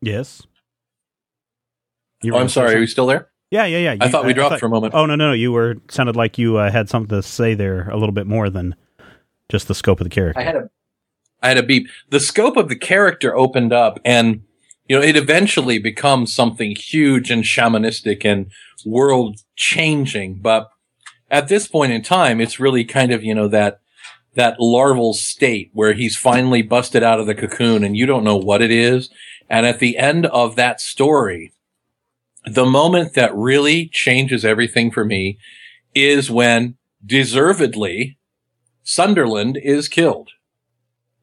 Yes. You Oh, I'm sorry. Are you still there? Yeah, yeah, yeah. I thought we dropped for a moment. Oh no, no, no. You were sounded like you uh, had something to say there a little bit more than just the scope of the character. I had a, I had a beep. The scope of the character opened up and, you know, it eventually becomes something huge and shamanistic and world changing. But at this point in time, it's really kind of, you know, that, that larval state where he's finally busted out of the cocoon and you don't know what it is. And at the end of that story, the moment that really changes everything for me is when deservedly Sunderland is killed.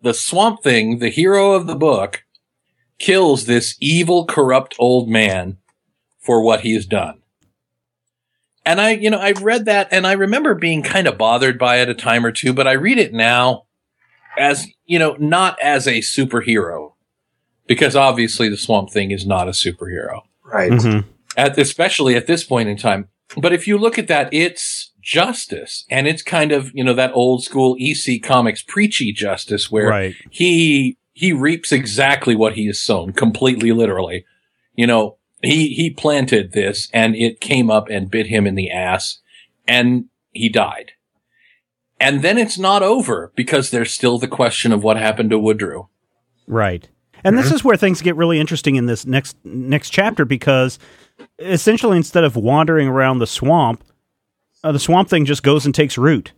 The Swamp Thing, the hero of the book, kills this evil, corrupt old man for what he has done. And I, you know, I read that and I remember being kind of bothered by it a time or two, but I read it now as, you know, not as a superhero. Because obviously the Swamp Thing is not a superhero Right. Mhm. at especially at this point in time. But if you look at that, it's justice, and it's kind of you know that old school EC Comics preachy justice where Right. he he reaps exactly what he has sown, completely literally. You know, he he planted this, and it came up and bit him in the ass, and he died. And then it's not over because there's still the question of what happened to Woodrue. Right. And Mm-hmm. this is where things get really interesting in this next next chapter because essentially instead of wandering around the swamp, uh, the swamp thing just goes and takes root.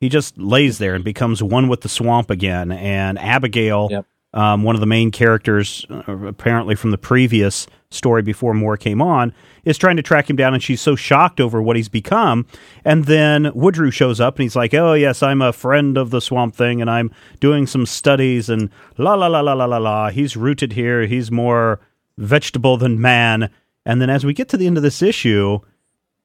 He just lays there and becomes one with the swamp again. And Abigail, Yep. um, one of the main characters, uh, apparently from the previous story before Moore came on, is trying to track him down, and she's so shocked over what he's become. And then Woodrue shows up, and he's like, "Oh yes, I'm a friend of the Swamp Thing, and I'm doing some studies." And la la la la la la la. He's rooted here. He's more vegetable than man. And then as we get to the end of this issue,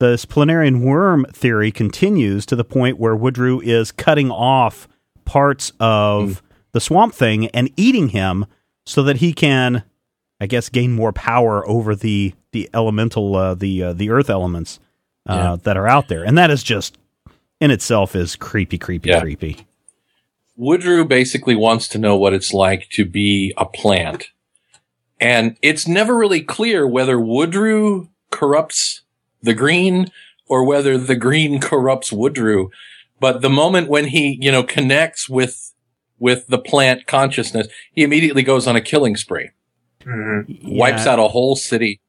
this planarian worm theory continues to the point where Woodrue is cutting off parts of the swamp thing and eating him so that he can, I guess, gain more power over the the elemental, uh, the uh, the earth elements uh, Yeah. that are out there, and that is just in itself is creepy, creepy, Yeah. creepy. Woodrue basically wants to know what it's like to be a plant. And it's never really clear whether Woodrue corrupts the green or whether the green corrupts Woodrue. But the moment when he, you know, connects with, with the plant consciousness, he immediately goes on a killing spree, Mhm. wipes Yeah. out a whole city.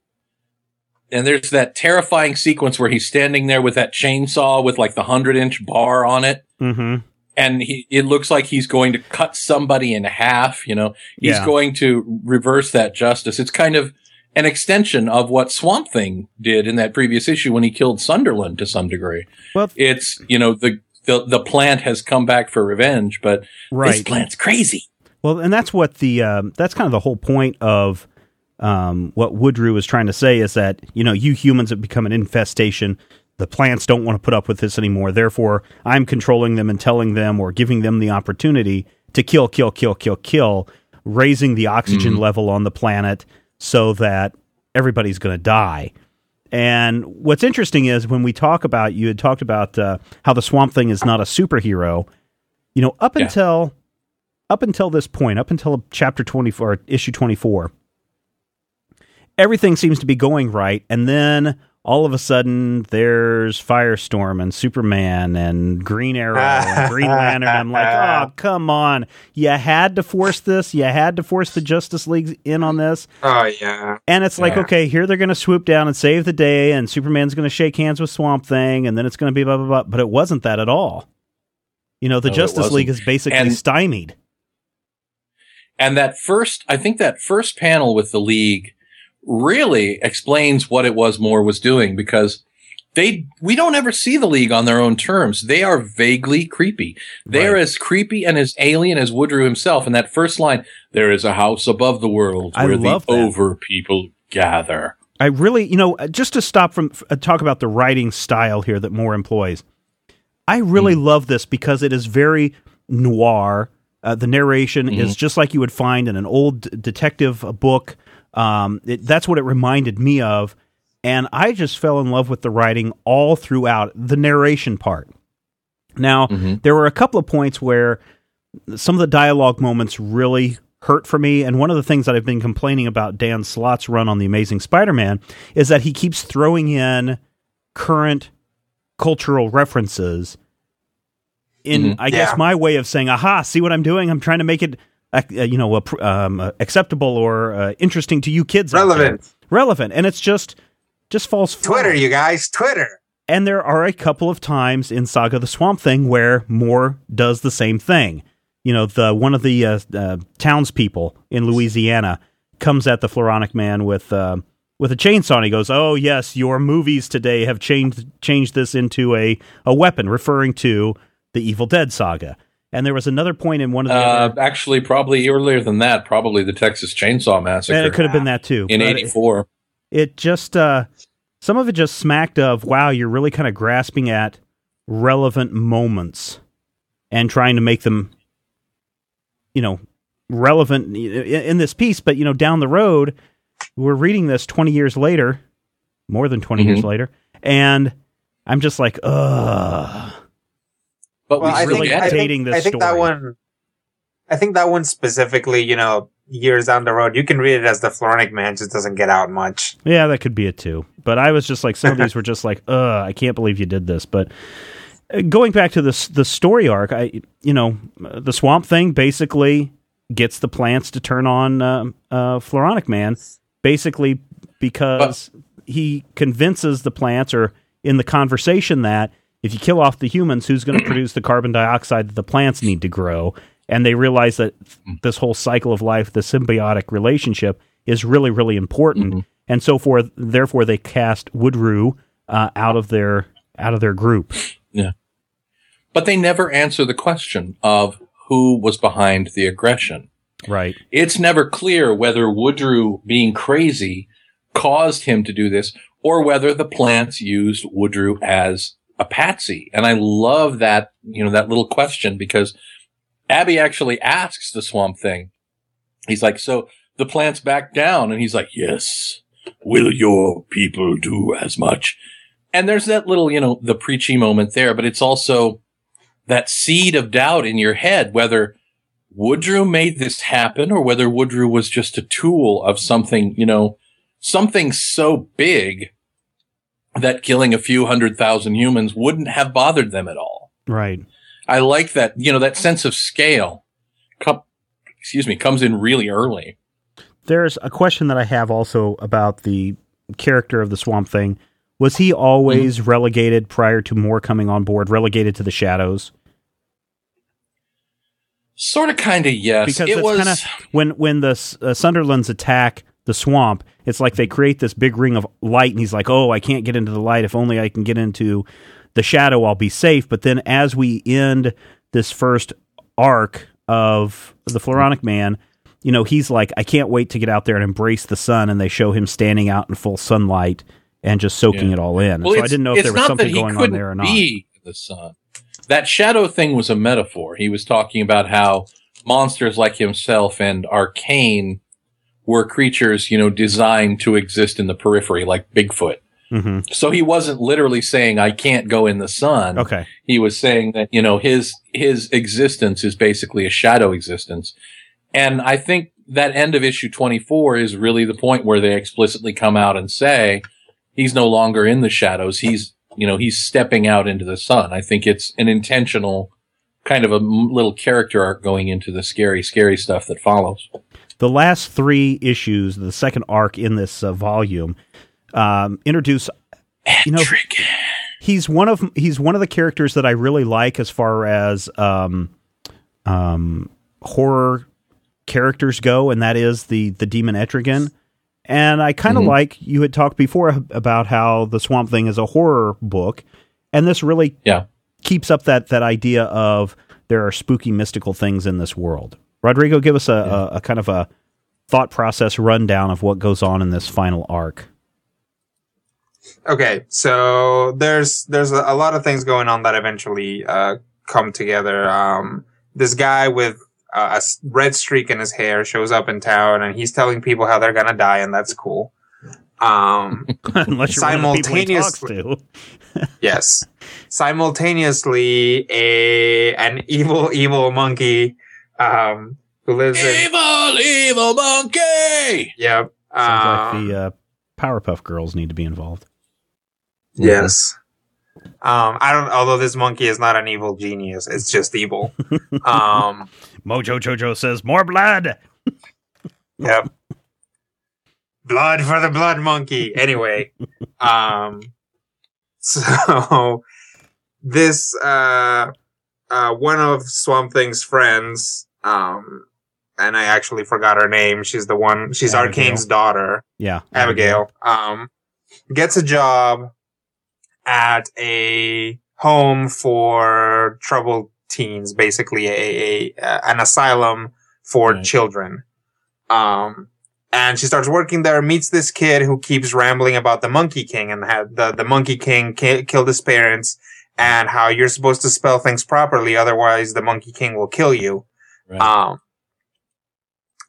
And there's that terrifying sequence where he's standing there with that chainsaw with like the hundred inch bar on it Mm-hmm. and he, it looks like he's going to cut somebody in half. You know, he's Yeah. going to reverse that justice. It's kind of an extension of what Swamp Thing did in that previous issue when he killed Sunderland to some degree. Well, It's, you know, the, the, the plant has come back for revenge, but this plant's crazy. Well, and that's what the um, that's kind of the whole point of um, what Woodrue is trying to say is that you know you humans have become an infestation. The plants don't want to put up with this anymore. Therefore, I'm controlling them and telling them or giving them the opportunity to kill, kill, kill, kill, kill, raising the oxygen level on the planet so that everybody's going to die. And what's interesting is when we talk about you had talked about uh, how the Swamp Thing is not a superhero. You know, up Yeah. until up until this point, up until chapter twenty four, issue twenty four, everything seems to be going right, and then all of a sudden there's Firestorm and Superman and Green Arrow and Green (laughs) Lantern. I'm like, oh come on! You had to force this. You had to force the Justice League in on this. Oh yeah. And it's like, Yeah. okay, here they're going to swoop down and save the day, and Superman's going to shake hands with Swamp Thing, and then it's going to be blah, blah, blah. But it wasn't that at all. You know, the No, Justice. League is basically And- stymied. And that first, I think that first panel with the league really explains what it was Moore was doing because they, we don't ever see the league on their own terms. They are vaguely creepy. They are Right. as creepy and as alien as Woodrue himself. And that first line, there is a house above the world where the over people gather. I really, you know, uh, just to stop from uh, talk about the writing style here that Moore employs. I really love this because it is very noir. Uh, the narration is just like you would find in an old detective uh, book. Um, it, that's what it reminded me of, and I just fell in love with the writing all throughout the narration part. Now, there were a couple of points where some of the dialogue moments really hurt for me. And one of the things that I've been complaining about Dan Slott's run on The Amazing Spider Man is that he keeps throwing in current cultural references in, I guess, my way of saying, aha, see what I'm doing? I'm trying to make it. Uh, you know, um, uh, acceptable or uh, interesting to you kids. Relevant. relevant, and it's just just falls flat. Twitter, you guys, Twitter. And there are a couple of times in Saga the Swamp Thing where Moore does the same thing. You know, the one of the uh, uh, townspeople in Louisiana comes at the Floronic Man with uh, with a chainsaw. And he goes, "Oh yes, your movies today have changed changed this into a a weapon," referring to the Evil Dead saga. And there was another point in one of the Uh, other, actually, probably earlier than that, probably the Texas Chainsaw Massacre. and it could have been that too in but it- '84. it just uh some of it just smacked of wow you're really kind of grasping at relevant moments and trying to make them you know relevant in this piece but you know down the road we're reading this 20 years later more than 20 years Mhm. later and i'm just like ugh But Well, we I really think, get I think, dating this I think that one. I think that one specifically, you know, years down the road, you can read it as the Floronic Man just doesn't get out much. Yeah, that could be it too. But I was just like, some of (laughs) these were just like, ugh, I can't believe you did this. But uh, going back to this the story arc, I you know uh, the swamp thing basically gets the plants to turn on um uh, Floronic Man, basically because he convinces the plants, or in the conversation that if you kill off the humans, who's going to produce the carbon dioxide that the plants need to grow? And they realize that this whole cycle of life, the symbiotic relationship, is really, really important. And so forth. Therefore, they cast Woodrue uh, out of their out of their group. Yeah, but they never answer the question of who was behind the aggression. Right. It's never clear whether Woodrue being crazy caused him to do this or whether the plants used Woodrue as a patsy. And I love that, you know, that little question because Abby actually asks the swamp thing. He's like, so the plants back down. And he's like, yes. Will your people do as much? And there's that little, you know, the preachy moment there, but it's also that seed of doubt in your head, whether Woodrue made this happen or whether Woodrue was just a tool of something, you know, something so big that killing a few hundred thousand humans wouldn't have bothered them at all. Right. I like that, you know, that sense of scale. Com- excuse me, comes in really early. There's a question that I have also about the character of the Swamp Thing. Was he always relegated prior to Moore coming on board, relegated to the shadows? Sort of, kind of, yes. Because it it's was kind of when when the uh, Sunderlands attack the swamp, it's like they create this big ring of light, and he's like, "Oh, I can't get into the light. If only I can get into the shadow, I'll be safe." But then, as we end this first arc of the Floronic Man, you know, he's like, "I can't wait to get out there and embrace the sun," and they show him standing out in full sunlight and just soaking Yeah. it all in. Well, so I didn't know if there was something going on there or not. Be the sun. That shadow thing was a metaphor. He was talking about how monsters like himself and Arcane were creatures, you know, designed to exist in the periphery, like Bigfoot. hmm So he wasn't literally saying, I can't go in the sun. Okay. He was saying that, you know, his, his existence is basically a shadow existence. And I think that end of issue 24 is really the point where they explicitly come out and say, he's no longer in the shadows. He's, you know, he's stepping out into the sun. I think it's an intentional kind of a little character arc going into the scary, scary stuff that follows. The last three issues, the second arc in this uh, volume, um, introduce. You know, he's one of he's one of the characters that I really like as far as um, um, horror characters go, and that is the the demon Etrigan. And I kind of Mhm. like you had talked before about how the Swamp Thing is a horror book, and this really Yeah. keeps up that that idea of there are spooky mystical things in this world. Rodrigo, give us a, a, a kind of a thought process rundown of what goes on in this final arc. Okay, so there's there's a, a lot of things going on that eventually uh, come together. Um, this guy with a a s- red streak in his hair shows up in town, and he's telling people how they're gonna die, and that's cool. Um, (laughs) Unless you're one of the people he talks Simultaneously- to. (laughs) yes. Simultaneously, a an evil evil monkey um, who lives in Evil, evil monkey! yep. Sounds um, like the uh, Powerpuff Girls need to be involved. Yes. Um, I don't. Although this monkey is not an evil genius, it's just evil. (laughs) um, Mojo Jojo says more blood. (laughs) yep. Blood for the blood monkey. Anyway, um, (laughs) so this uh, uh, one of Swamp Thing's friends, um, and I actually forgot her name. She's the one. She's Abigail. Arcane's daughter. Yeah, Abigail, um, gets a job at a home for troubled teens, basically a, a, a an asylum for Right. children. Um, and she starts working there, meets this kid who keeps rambling about the Monkey King and had the, the Monkey King ki- killed his parents and how you're supposed to spell things properly. Otherwise the Monkey King will kill you. Right. Um,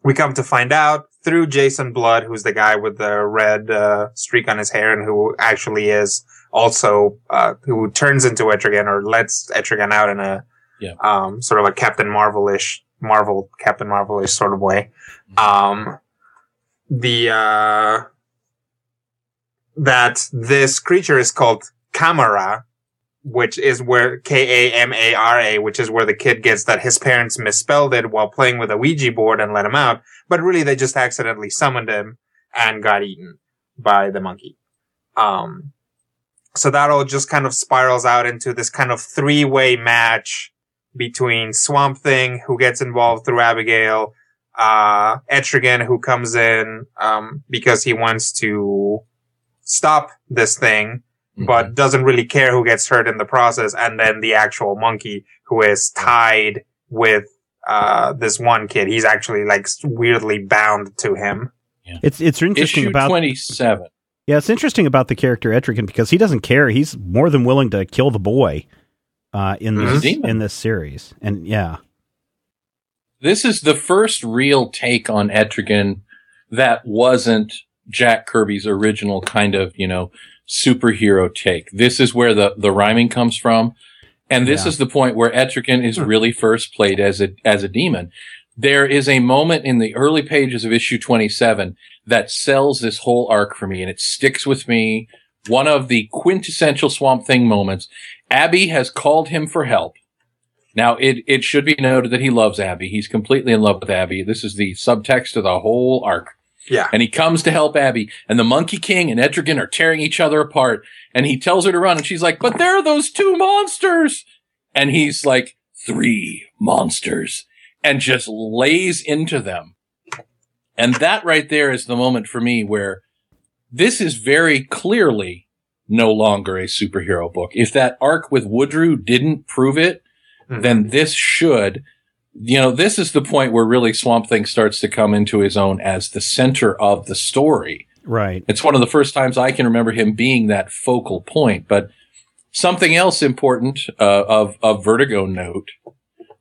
we come to find out through Jason Blood, who's the guy with the red uh, streak on his hair, and who actually is also uh, who turns into Etrigan or lets Etrigan out in a Yeah. um, sort of a Captain Marvelish, Marvel Captain Marvelish sort of way. Um, the uh, that this creature is called Kamara, which is where K A M A R A, which is where the kid gets that his parents misspelled it while playing with a Ouija board and let him out. But really, they just accidentally summoned him and got eaten by the monkey. Um, so that all just kind of spirals out into this kind of three way match between Swamp Thing, who gets involved through Abigail, uh, Etrigan, who comes in, um, because he wants to stop this thing Mm-hmm. but doesn't really care who gets hurt in the process. And then the actual monkey who is tied with, uh, this one kid. He's actually like weirdly bound to him. It's it's interesting issue about 27. yeah, it's interesting about the character Etrigan because he doesn't care. He's more than willing to kill the boy uh, in this Demon. in this series, and yeah, This is the first real take on Etrigan that wasn't Jack Kirby's original kind of, you know, superhero take. This is where the, the rhyming comes from. And this Yeah. is the point where Etrigan is hmm. really first played as a, as a demon. There is a moment in the early pages of issue 27 that sells this whole arc for me and it sticks with me. One of the quintessential Swamp Thing moments. Abby has called him for help. Now, it, it should be noted that he loves Abby. He's completely in love with Abby. This is the subtext of the whole arc. Yeah. And he comes to help Abby, and the Monkey King and Etrigan are tearing each other apart. And he tells her to run, and she's like, but there are those two monsters. And he's like, three monsters, and just lays into them. And that right there is the moment for me where this is very clearly no longer a superhero book. If that arc with Woodrue didn't prove it, hmm. then this should. You know, this is the point where really Swamp Thing starts to come into his own as the center of the story. right. It's one of the first times I can remember him being that focal point. But something else important uh, of of Vertigo note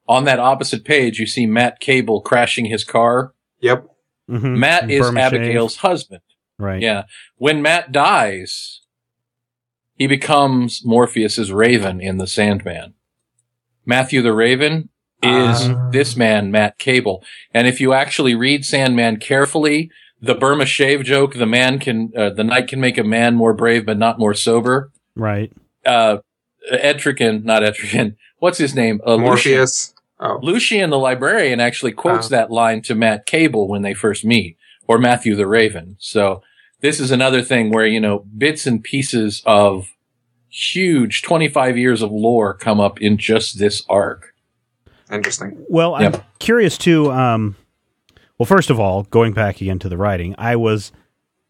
on that opposite page, you see Matt Cable crashing his car. Yep. Mhm. Matt is Burma shave. Abigail's husband. right. Yeah. When Matt dies, he becomes Morpheus's Raven in The Sandman. Matthew the Raven is Ah. this man, Matt Cable. And if you actually read Sandman carefully, the Burma shave joke, the man can, uh, the night can make a man more brave, but not more sober. right. Uh, Etrigan, not Etrigan, (laughs) what's his name? Uh, Lucien. Morpheus. Oh. Lucien, the librarian, actually quotes Oh. that line to Matt Cable when they first meet, or Matthew the Raven. So this is another thing where, you know, bits and pieces of huge 25 years of lore come up in just this arc. Interesting. Well, Yep. I'm curious too. Um, Well, first of all, going back again to the writing, I was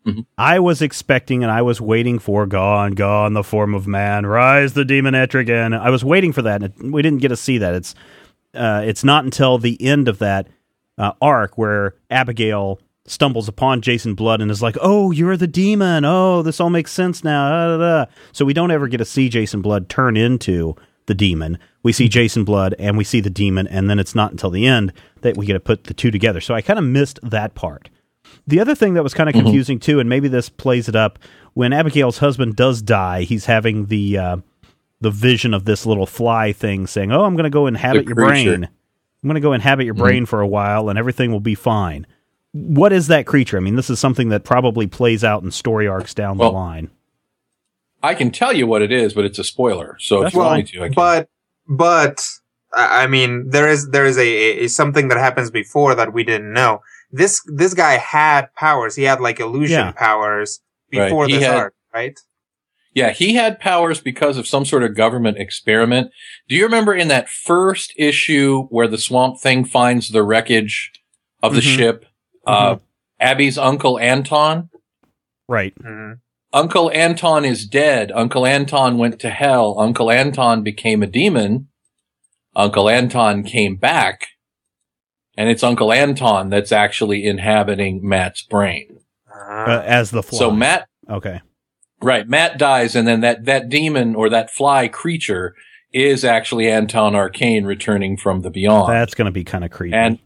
Mhm. I was expecting and I was waiting for gone, gone the form of man, rise the demon Etrigan. I was waiting for that, and it, we didn't get to see that. It's uh, it's not until the end of that uh, arc where Abigail stumbles upon Jason Blood and is like, "Oh, you're the demon. Oh, this all makes sense now." Da, da, da. So we don't ever get to see Jason Blood turn into the demon. We see Jason Blood and we see the demon, and then it's not until the end that we get to put the two together. So I kind of missed that part. The other thing that was kind of confusing too, and maybe this plays it up, when Abigail's husband does die, he's having the uh, the vision of this little fly thing saying, "Oh, I'm going to go inhabit your brain. I'm going to go inhabit your brain for a while, and everything will be fine." What is that creature? I mean, this is something that probably plays out in story arcs down Well, the line. I can tell you what it is, but it's a spoiler. So That's if you want me to, I can. but but I I mean there is there is a, a something that happens before that we didn't know. This this guy had powers. He had like illusion Yeah. powers before He this had- arc, right? Yeah, he had powers because of some sort of government experiment. Do you remember in that first issue where the swamp thing finds the wreckage of the Mhm. ship? Uh, Abby's uncle Anton? Right. hmm Uncle Anton is dead. Uncle Anton went to hell. Uncle Anton became a demon. Uncle Anton came back. And it's Uncle Anton that's actually inhabiting Matt's brain. Uh, as the fly. So Matt Okay. Right. Matt dies, and then that, that demon or that fly creature is actually Anton Arcane returning from the beyond. That's going to be kind of creepy. and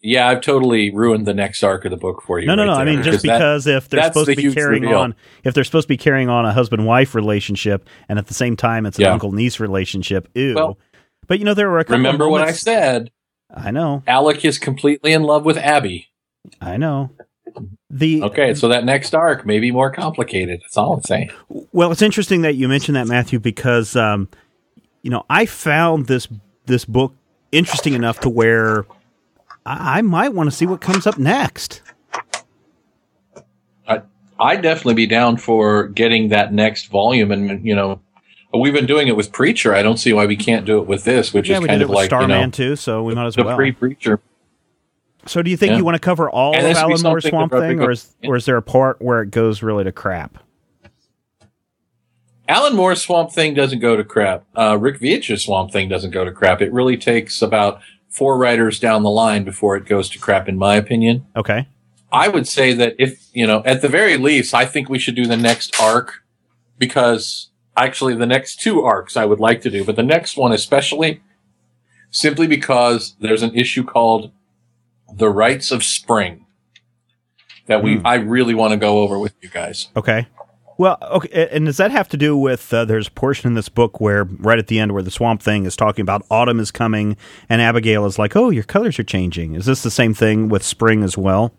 yeah, I've totally ruined the next arc of the book for you. no, no, right no. I there, mean, just that- because if they're supposed the to be carrying reveal. on, if they're supposed to be carrying on a husband-wife relationship, and at the same time it's an Yeah. uncle-niece relationship, ew. Well, but you know, there were a couple. of remember what I said? I know, Alec is completely in love with Abby. I know. The Okay, so that next arc may be more complicated. That's all I'm saying. Well, it's interesting that you mentioned that, Matthew, because um, you know I found this this book interesting enough to where I, I might want to see what comes up next. I, I'd definitely be down for getting that next volume, and you know, we've been doing it with Preacher. I don't see why we can't do it with this, which yeah, is kind of it with like you Starman know, too, so we might as the well. pre-Preacher. so, do you think Yeah. you want to cover all And of Alan Moore's Swamp Thing, or is or is there a part where it goes really to crap? Alan Moore's Swamp Thing doesn't go to crap. Uh, Rick Veitch's Swamp Thing doesn't go to crap. It really takes about four writers down the line before it goes to crap, in my opinion. Okay, I would say that if, you know, at the very least, I think we should do the next arc because actually the next two arcs I would like to do, but the next one especially simply because there's an issue called The Rites of Spring that we, Hmm. I really want to go over with you guys. okay. Well, okay, and does that have to do with uh, there's a portion in this book where right at the end where the Swamp Thing is talking about autumn is coming, and Abigail is like, "Oh, your colors are changing." Is this the same thing with spring as well?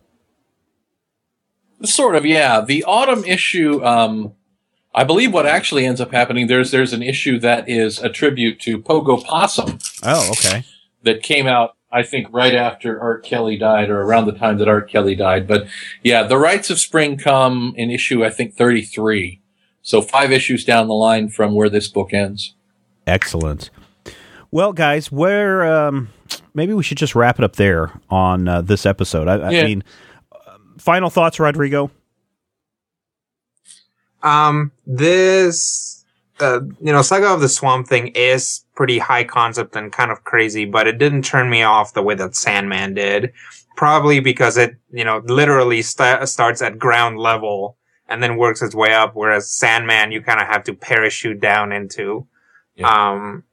Sort of, yeah. The autumn issue, um, I believe what actually ends up happening, there's, there's an issue that is a tribute to Pogo Possum Oh, okay. that came out, I think, right after Art Kelly died or around the time that Art Kelly died. But yeah, the rites of spring come in issue, I think, 33. So five issues down the line from where this book ends. Excellent. Well, guys, where um, maybe we should just wrap it up there on uh, this episode. I, I Yeah. mean, uh, final thoughts, Rodrigo. Um, this, uh, you know, Saga of the Swamp Thing is pretty high concept and kind of crazy, but it didn't turn me off the way that Sandman did. Probably because it, you know, literally sta starts at ground level and then works its way up, whereas Sandman you kind of have to parachute down into. Um,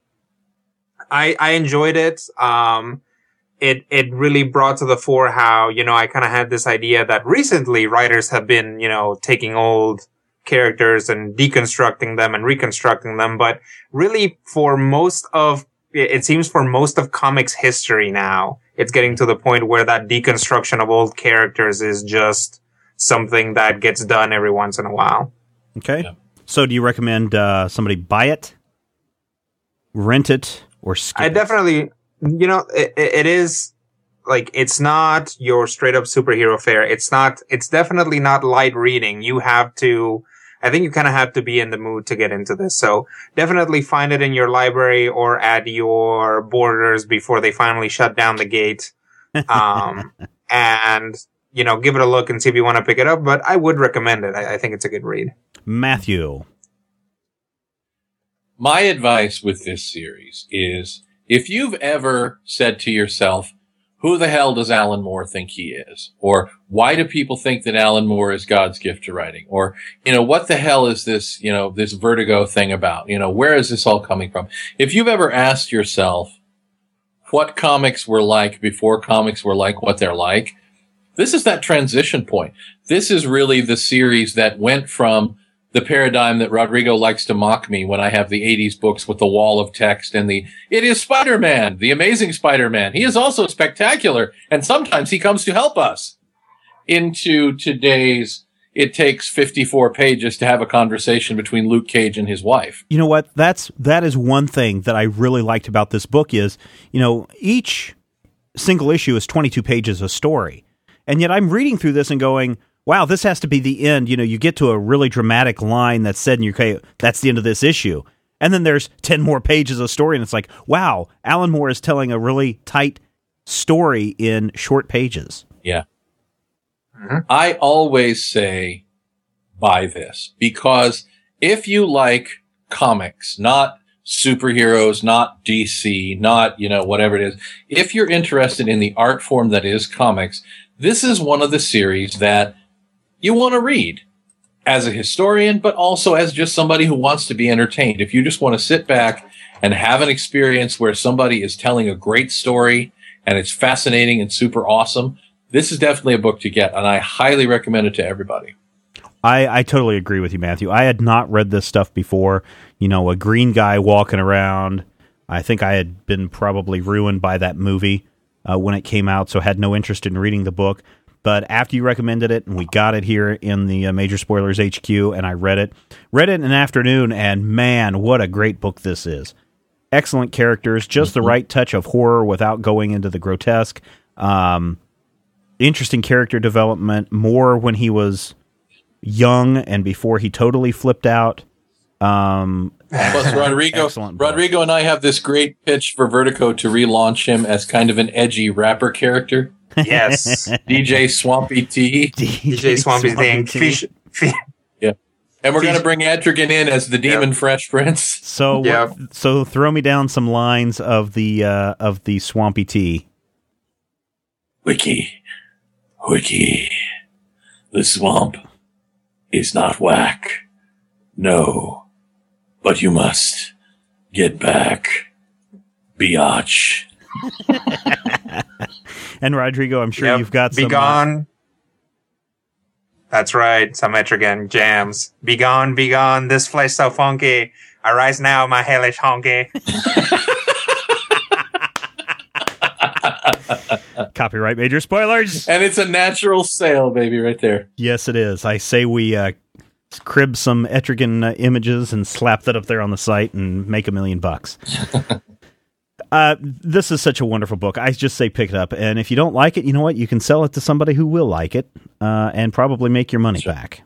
I, I enjoyed it. Um, it, it really brought to the fore how, you know, I kind of had this idea that recently writers have been, you know, taking old characters and deconstructing them and reconstructing them. But really for most of, it seems for most of comics history now, it's getting to the point where that deconstruction of old characters is just something that gets done every once in a while. Okay. Yeah. So, do you recommend uh, somebody buy it, rent it, or skip I it? definitely, you know, it, it is like it's not your straight up superhero fare. It's not. It's definitely not light reading. You have to. I think you kind of have to be in the mood to get into this. So definitely find it in your library or at your borders before they finally shut down the gate. um, (laughs) and you know, give it a look and see if you want to pick it up. But I would recommend it. I, I think it's a good read. Matthew. My advice with this series is if you've ever said to yourself, who the hell does Alan Moore think he is? Or why do people think that Alan Moore is God's gift to writing? Or, you know, what the hell is this, you know, this vertigo thing about? You know, where is this all coming from? If you've ever asked yourself what comics were like before comics were like what they're like, this is that transition point. This is really the series that went from the paradigm that Rodrigo likes to mock me when I have the 80s books with the wall of text and the, it is Spider-Man, the amazing Spider-Man. He is also spectacular and sometimes he comes to help us into today's, it takes 54 pages to have a conversation between Luke Cage and his wife. You know what? That's that is one thing that I really liked about this book is, you know, each single issue is 22 pages of story. And yet I'm reading through this and going, wow, this has to be the end. You know, you get to a really dramatic line that's said, and you okay, that's the end of this issue. And then there's (laughs) 10 more pages of story, and it's like, wow, Alan Moore is telling a really tight story in short pages. Yeah. Mm-hmm. I always say buy this because if you like comics, not superheroes, not DC, not, you know, whatever it is, if you're interested in the art form that is comics, this is one of the series that you want to read as a historian, but also as just somebody who wants to be entertained. If you just want to sit back and have an experience where somebody is telling a great story and it's fascinating and super awesome, this is definitely a book to get, and I highly recommend it to everybody. I, I totally agree with you, Matthew. I had not read this stuff before. You know, a green guy walking around. I think I had been probably ruined by that movie uh, when it came out, so had no interest in reading the book. But after you recommended it, and we got it here in the uh, Major Spoilers HQ, and I read it, read it in an afternoon, and man, what a great book this is! Excellent characters, just the right touch of horror without going into the grotesque. Um, interesting character development, more when he was young and before he totally flipped out. Um, Plus, (laughs) Rodrigo, Rodrigo and I have this great pitch for Vertigo to relaunch him as kind of an edgy rapper character. Yes, (laughs) DJ Swampy T. (laughs) DJ Swampy thing. T. Fish, And we're going to bring Etrigan in as the Demon Fresh Prince. So, Yeah. what- so throw me down some lines of the uh, of the swampy tea. Wiki, Wiki, the swamp is not whack. No, but you must get back, biatch. (laughs) And Rodrigo, I'm sure Yep. you've got Be some. uh, gone. That's right. Some Etrigan jams. Be gone, be gone. This flesh so funky. Arise now, my hellish honky. (laughs) copyright major spoilers. And it's a natural sale, baby, right there. yes, it is. I say we uh, crib some Etrigan uh, images and slap that up there on the site and make a million bucks. (laughs) Uh, this is such a wonderful book. I just say pick it up, and if you don't like it, you know what? You can sell it to somebody who will like it, uh, and probably make your money back.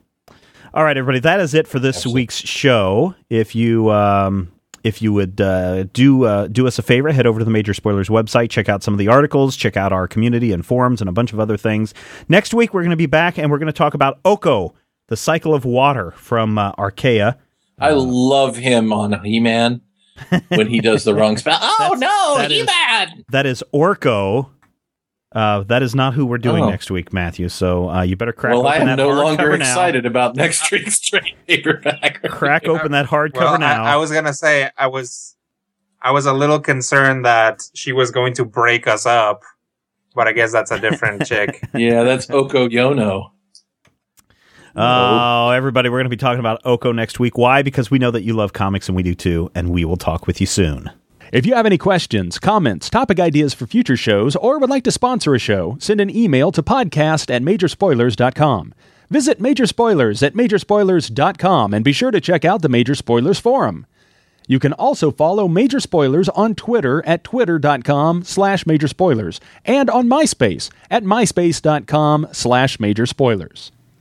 All right, everybody, that is it for this week's show. If you um, if you would uh, do uh, do us a favor, head over to the Major Spoilers website, check out some of the articles, check out our community and forums, and a bunch of other things. Next week, we're going to be back, and we're going to talk about Oko, the cycle of water from uh, Archaea. I love him on He Man when he does the wrong spell. (laughs) Oh no, that is- He Man! That is Orko. Uh, that is not who we're doing Oh. next week, Matthew. So uh, you better crack Well, I open am that no hardcover longer now. excited about next (laughs) week's trade paperback. Crack open that hardcover Well, I, now. I was gonna say I was, I was a little concerned that she was going to break us up, but I guess that's a different (laughs) chick. yeah, that's Oko Yono. Oh, everybody, we're going to be talking about Oko next week. Why? Because we know that you love comics and we do too, and we will talk with you soon. If you have any questions, comments, topic ideas for future shows, or would like to sponsor a show, send an email to podcast at majorspoilers.com. Visit Major Spoilers at majorspoilers.com and be sure to check out the Major Spoilers Forum. You can also follow Major Spoilers on Twitter at twitter.com slash major spoilers and on MySpace at myspace.com slash major spoilers.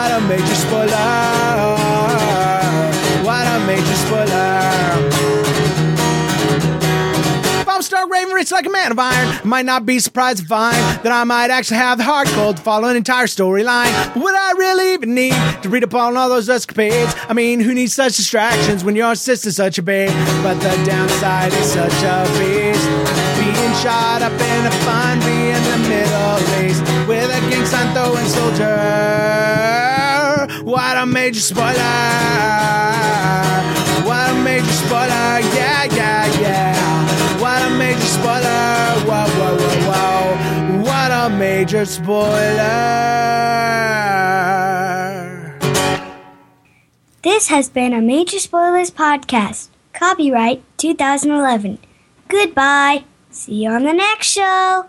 Yeah, yeah, yeah! What a major spoiler! What a major spoiler! If I'm Stark Raven, rich like a man of iron, I might not be surprised to find that I might actually have the heart cold to follow an entire storyline. But would I really even need to read up on all those escapades? I mean, who needs such distractions when your sister's such a babe? But the downside is such a beast. Being shot up in a fun be in the Middle East with a gang sign throwing soldier. What a major spoiler! What a major spoiler! Yeah, yeah, yeah! What a major spoiler! Whoa, whoa, whoa, whoa! What a major spoiler! This has been a Major Spoilers podcast. Copyright 2011. Goodbye. See you on the next show.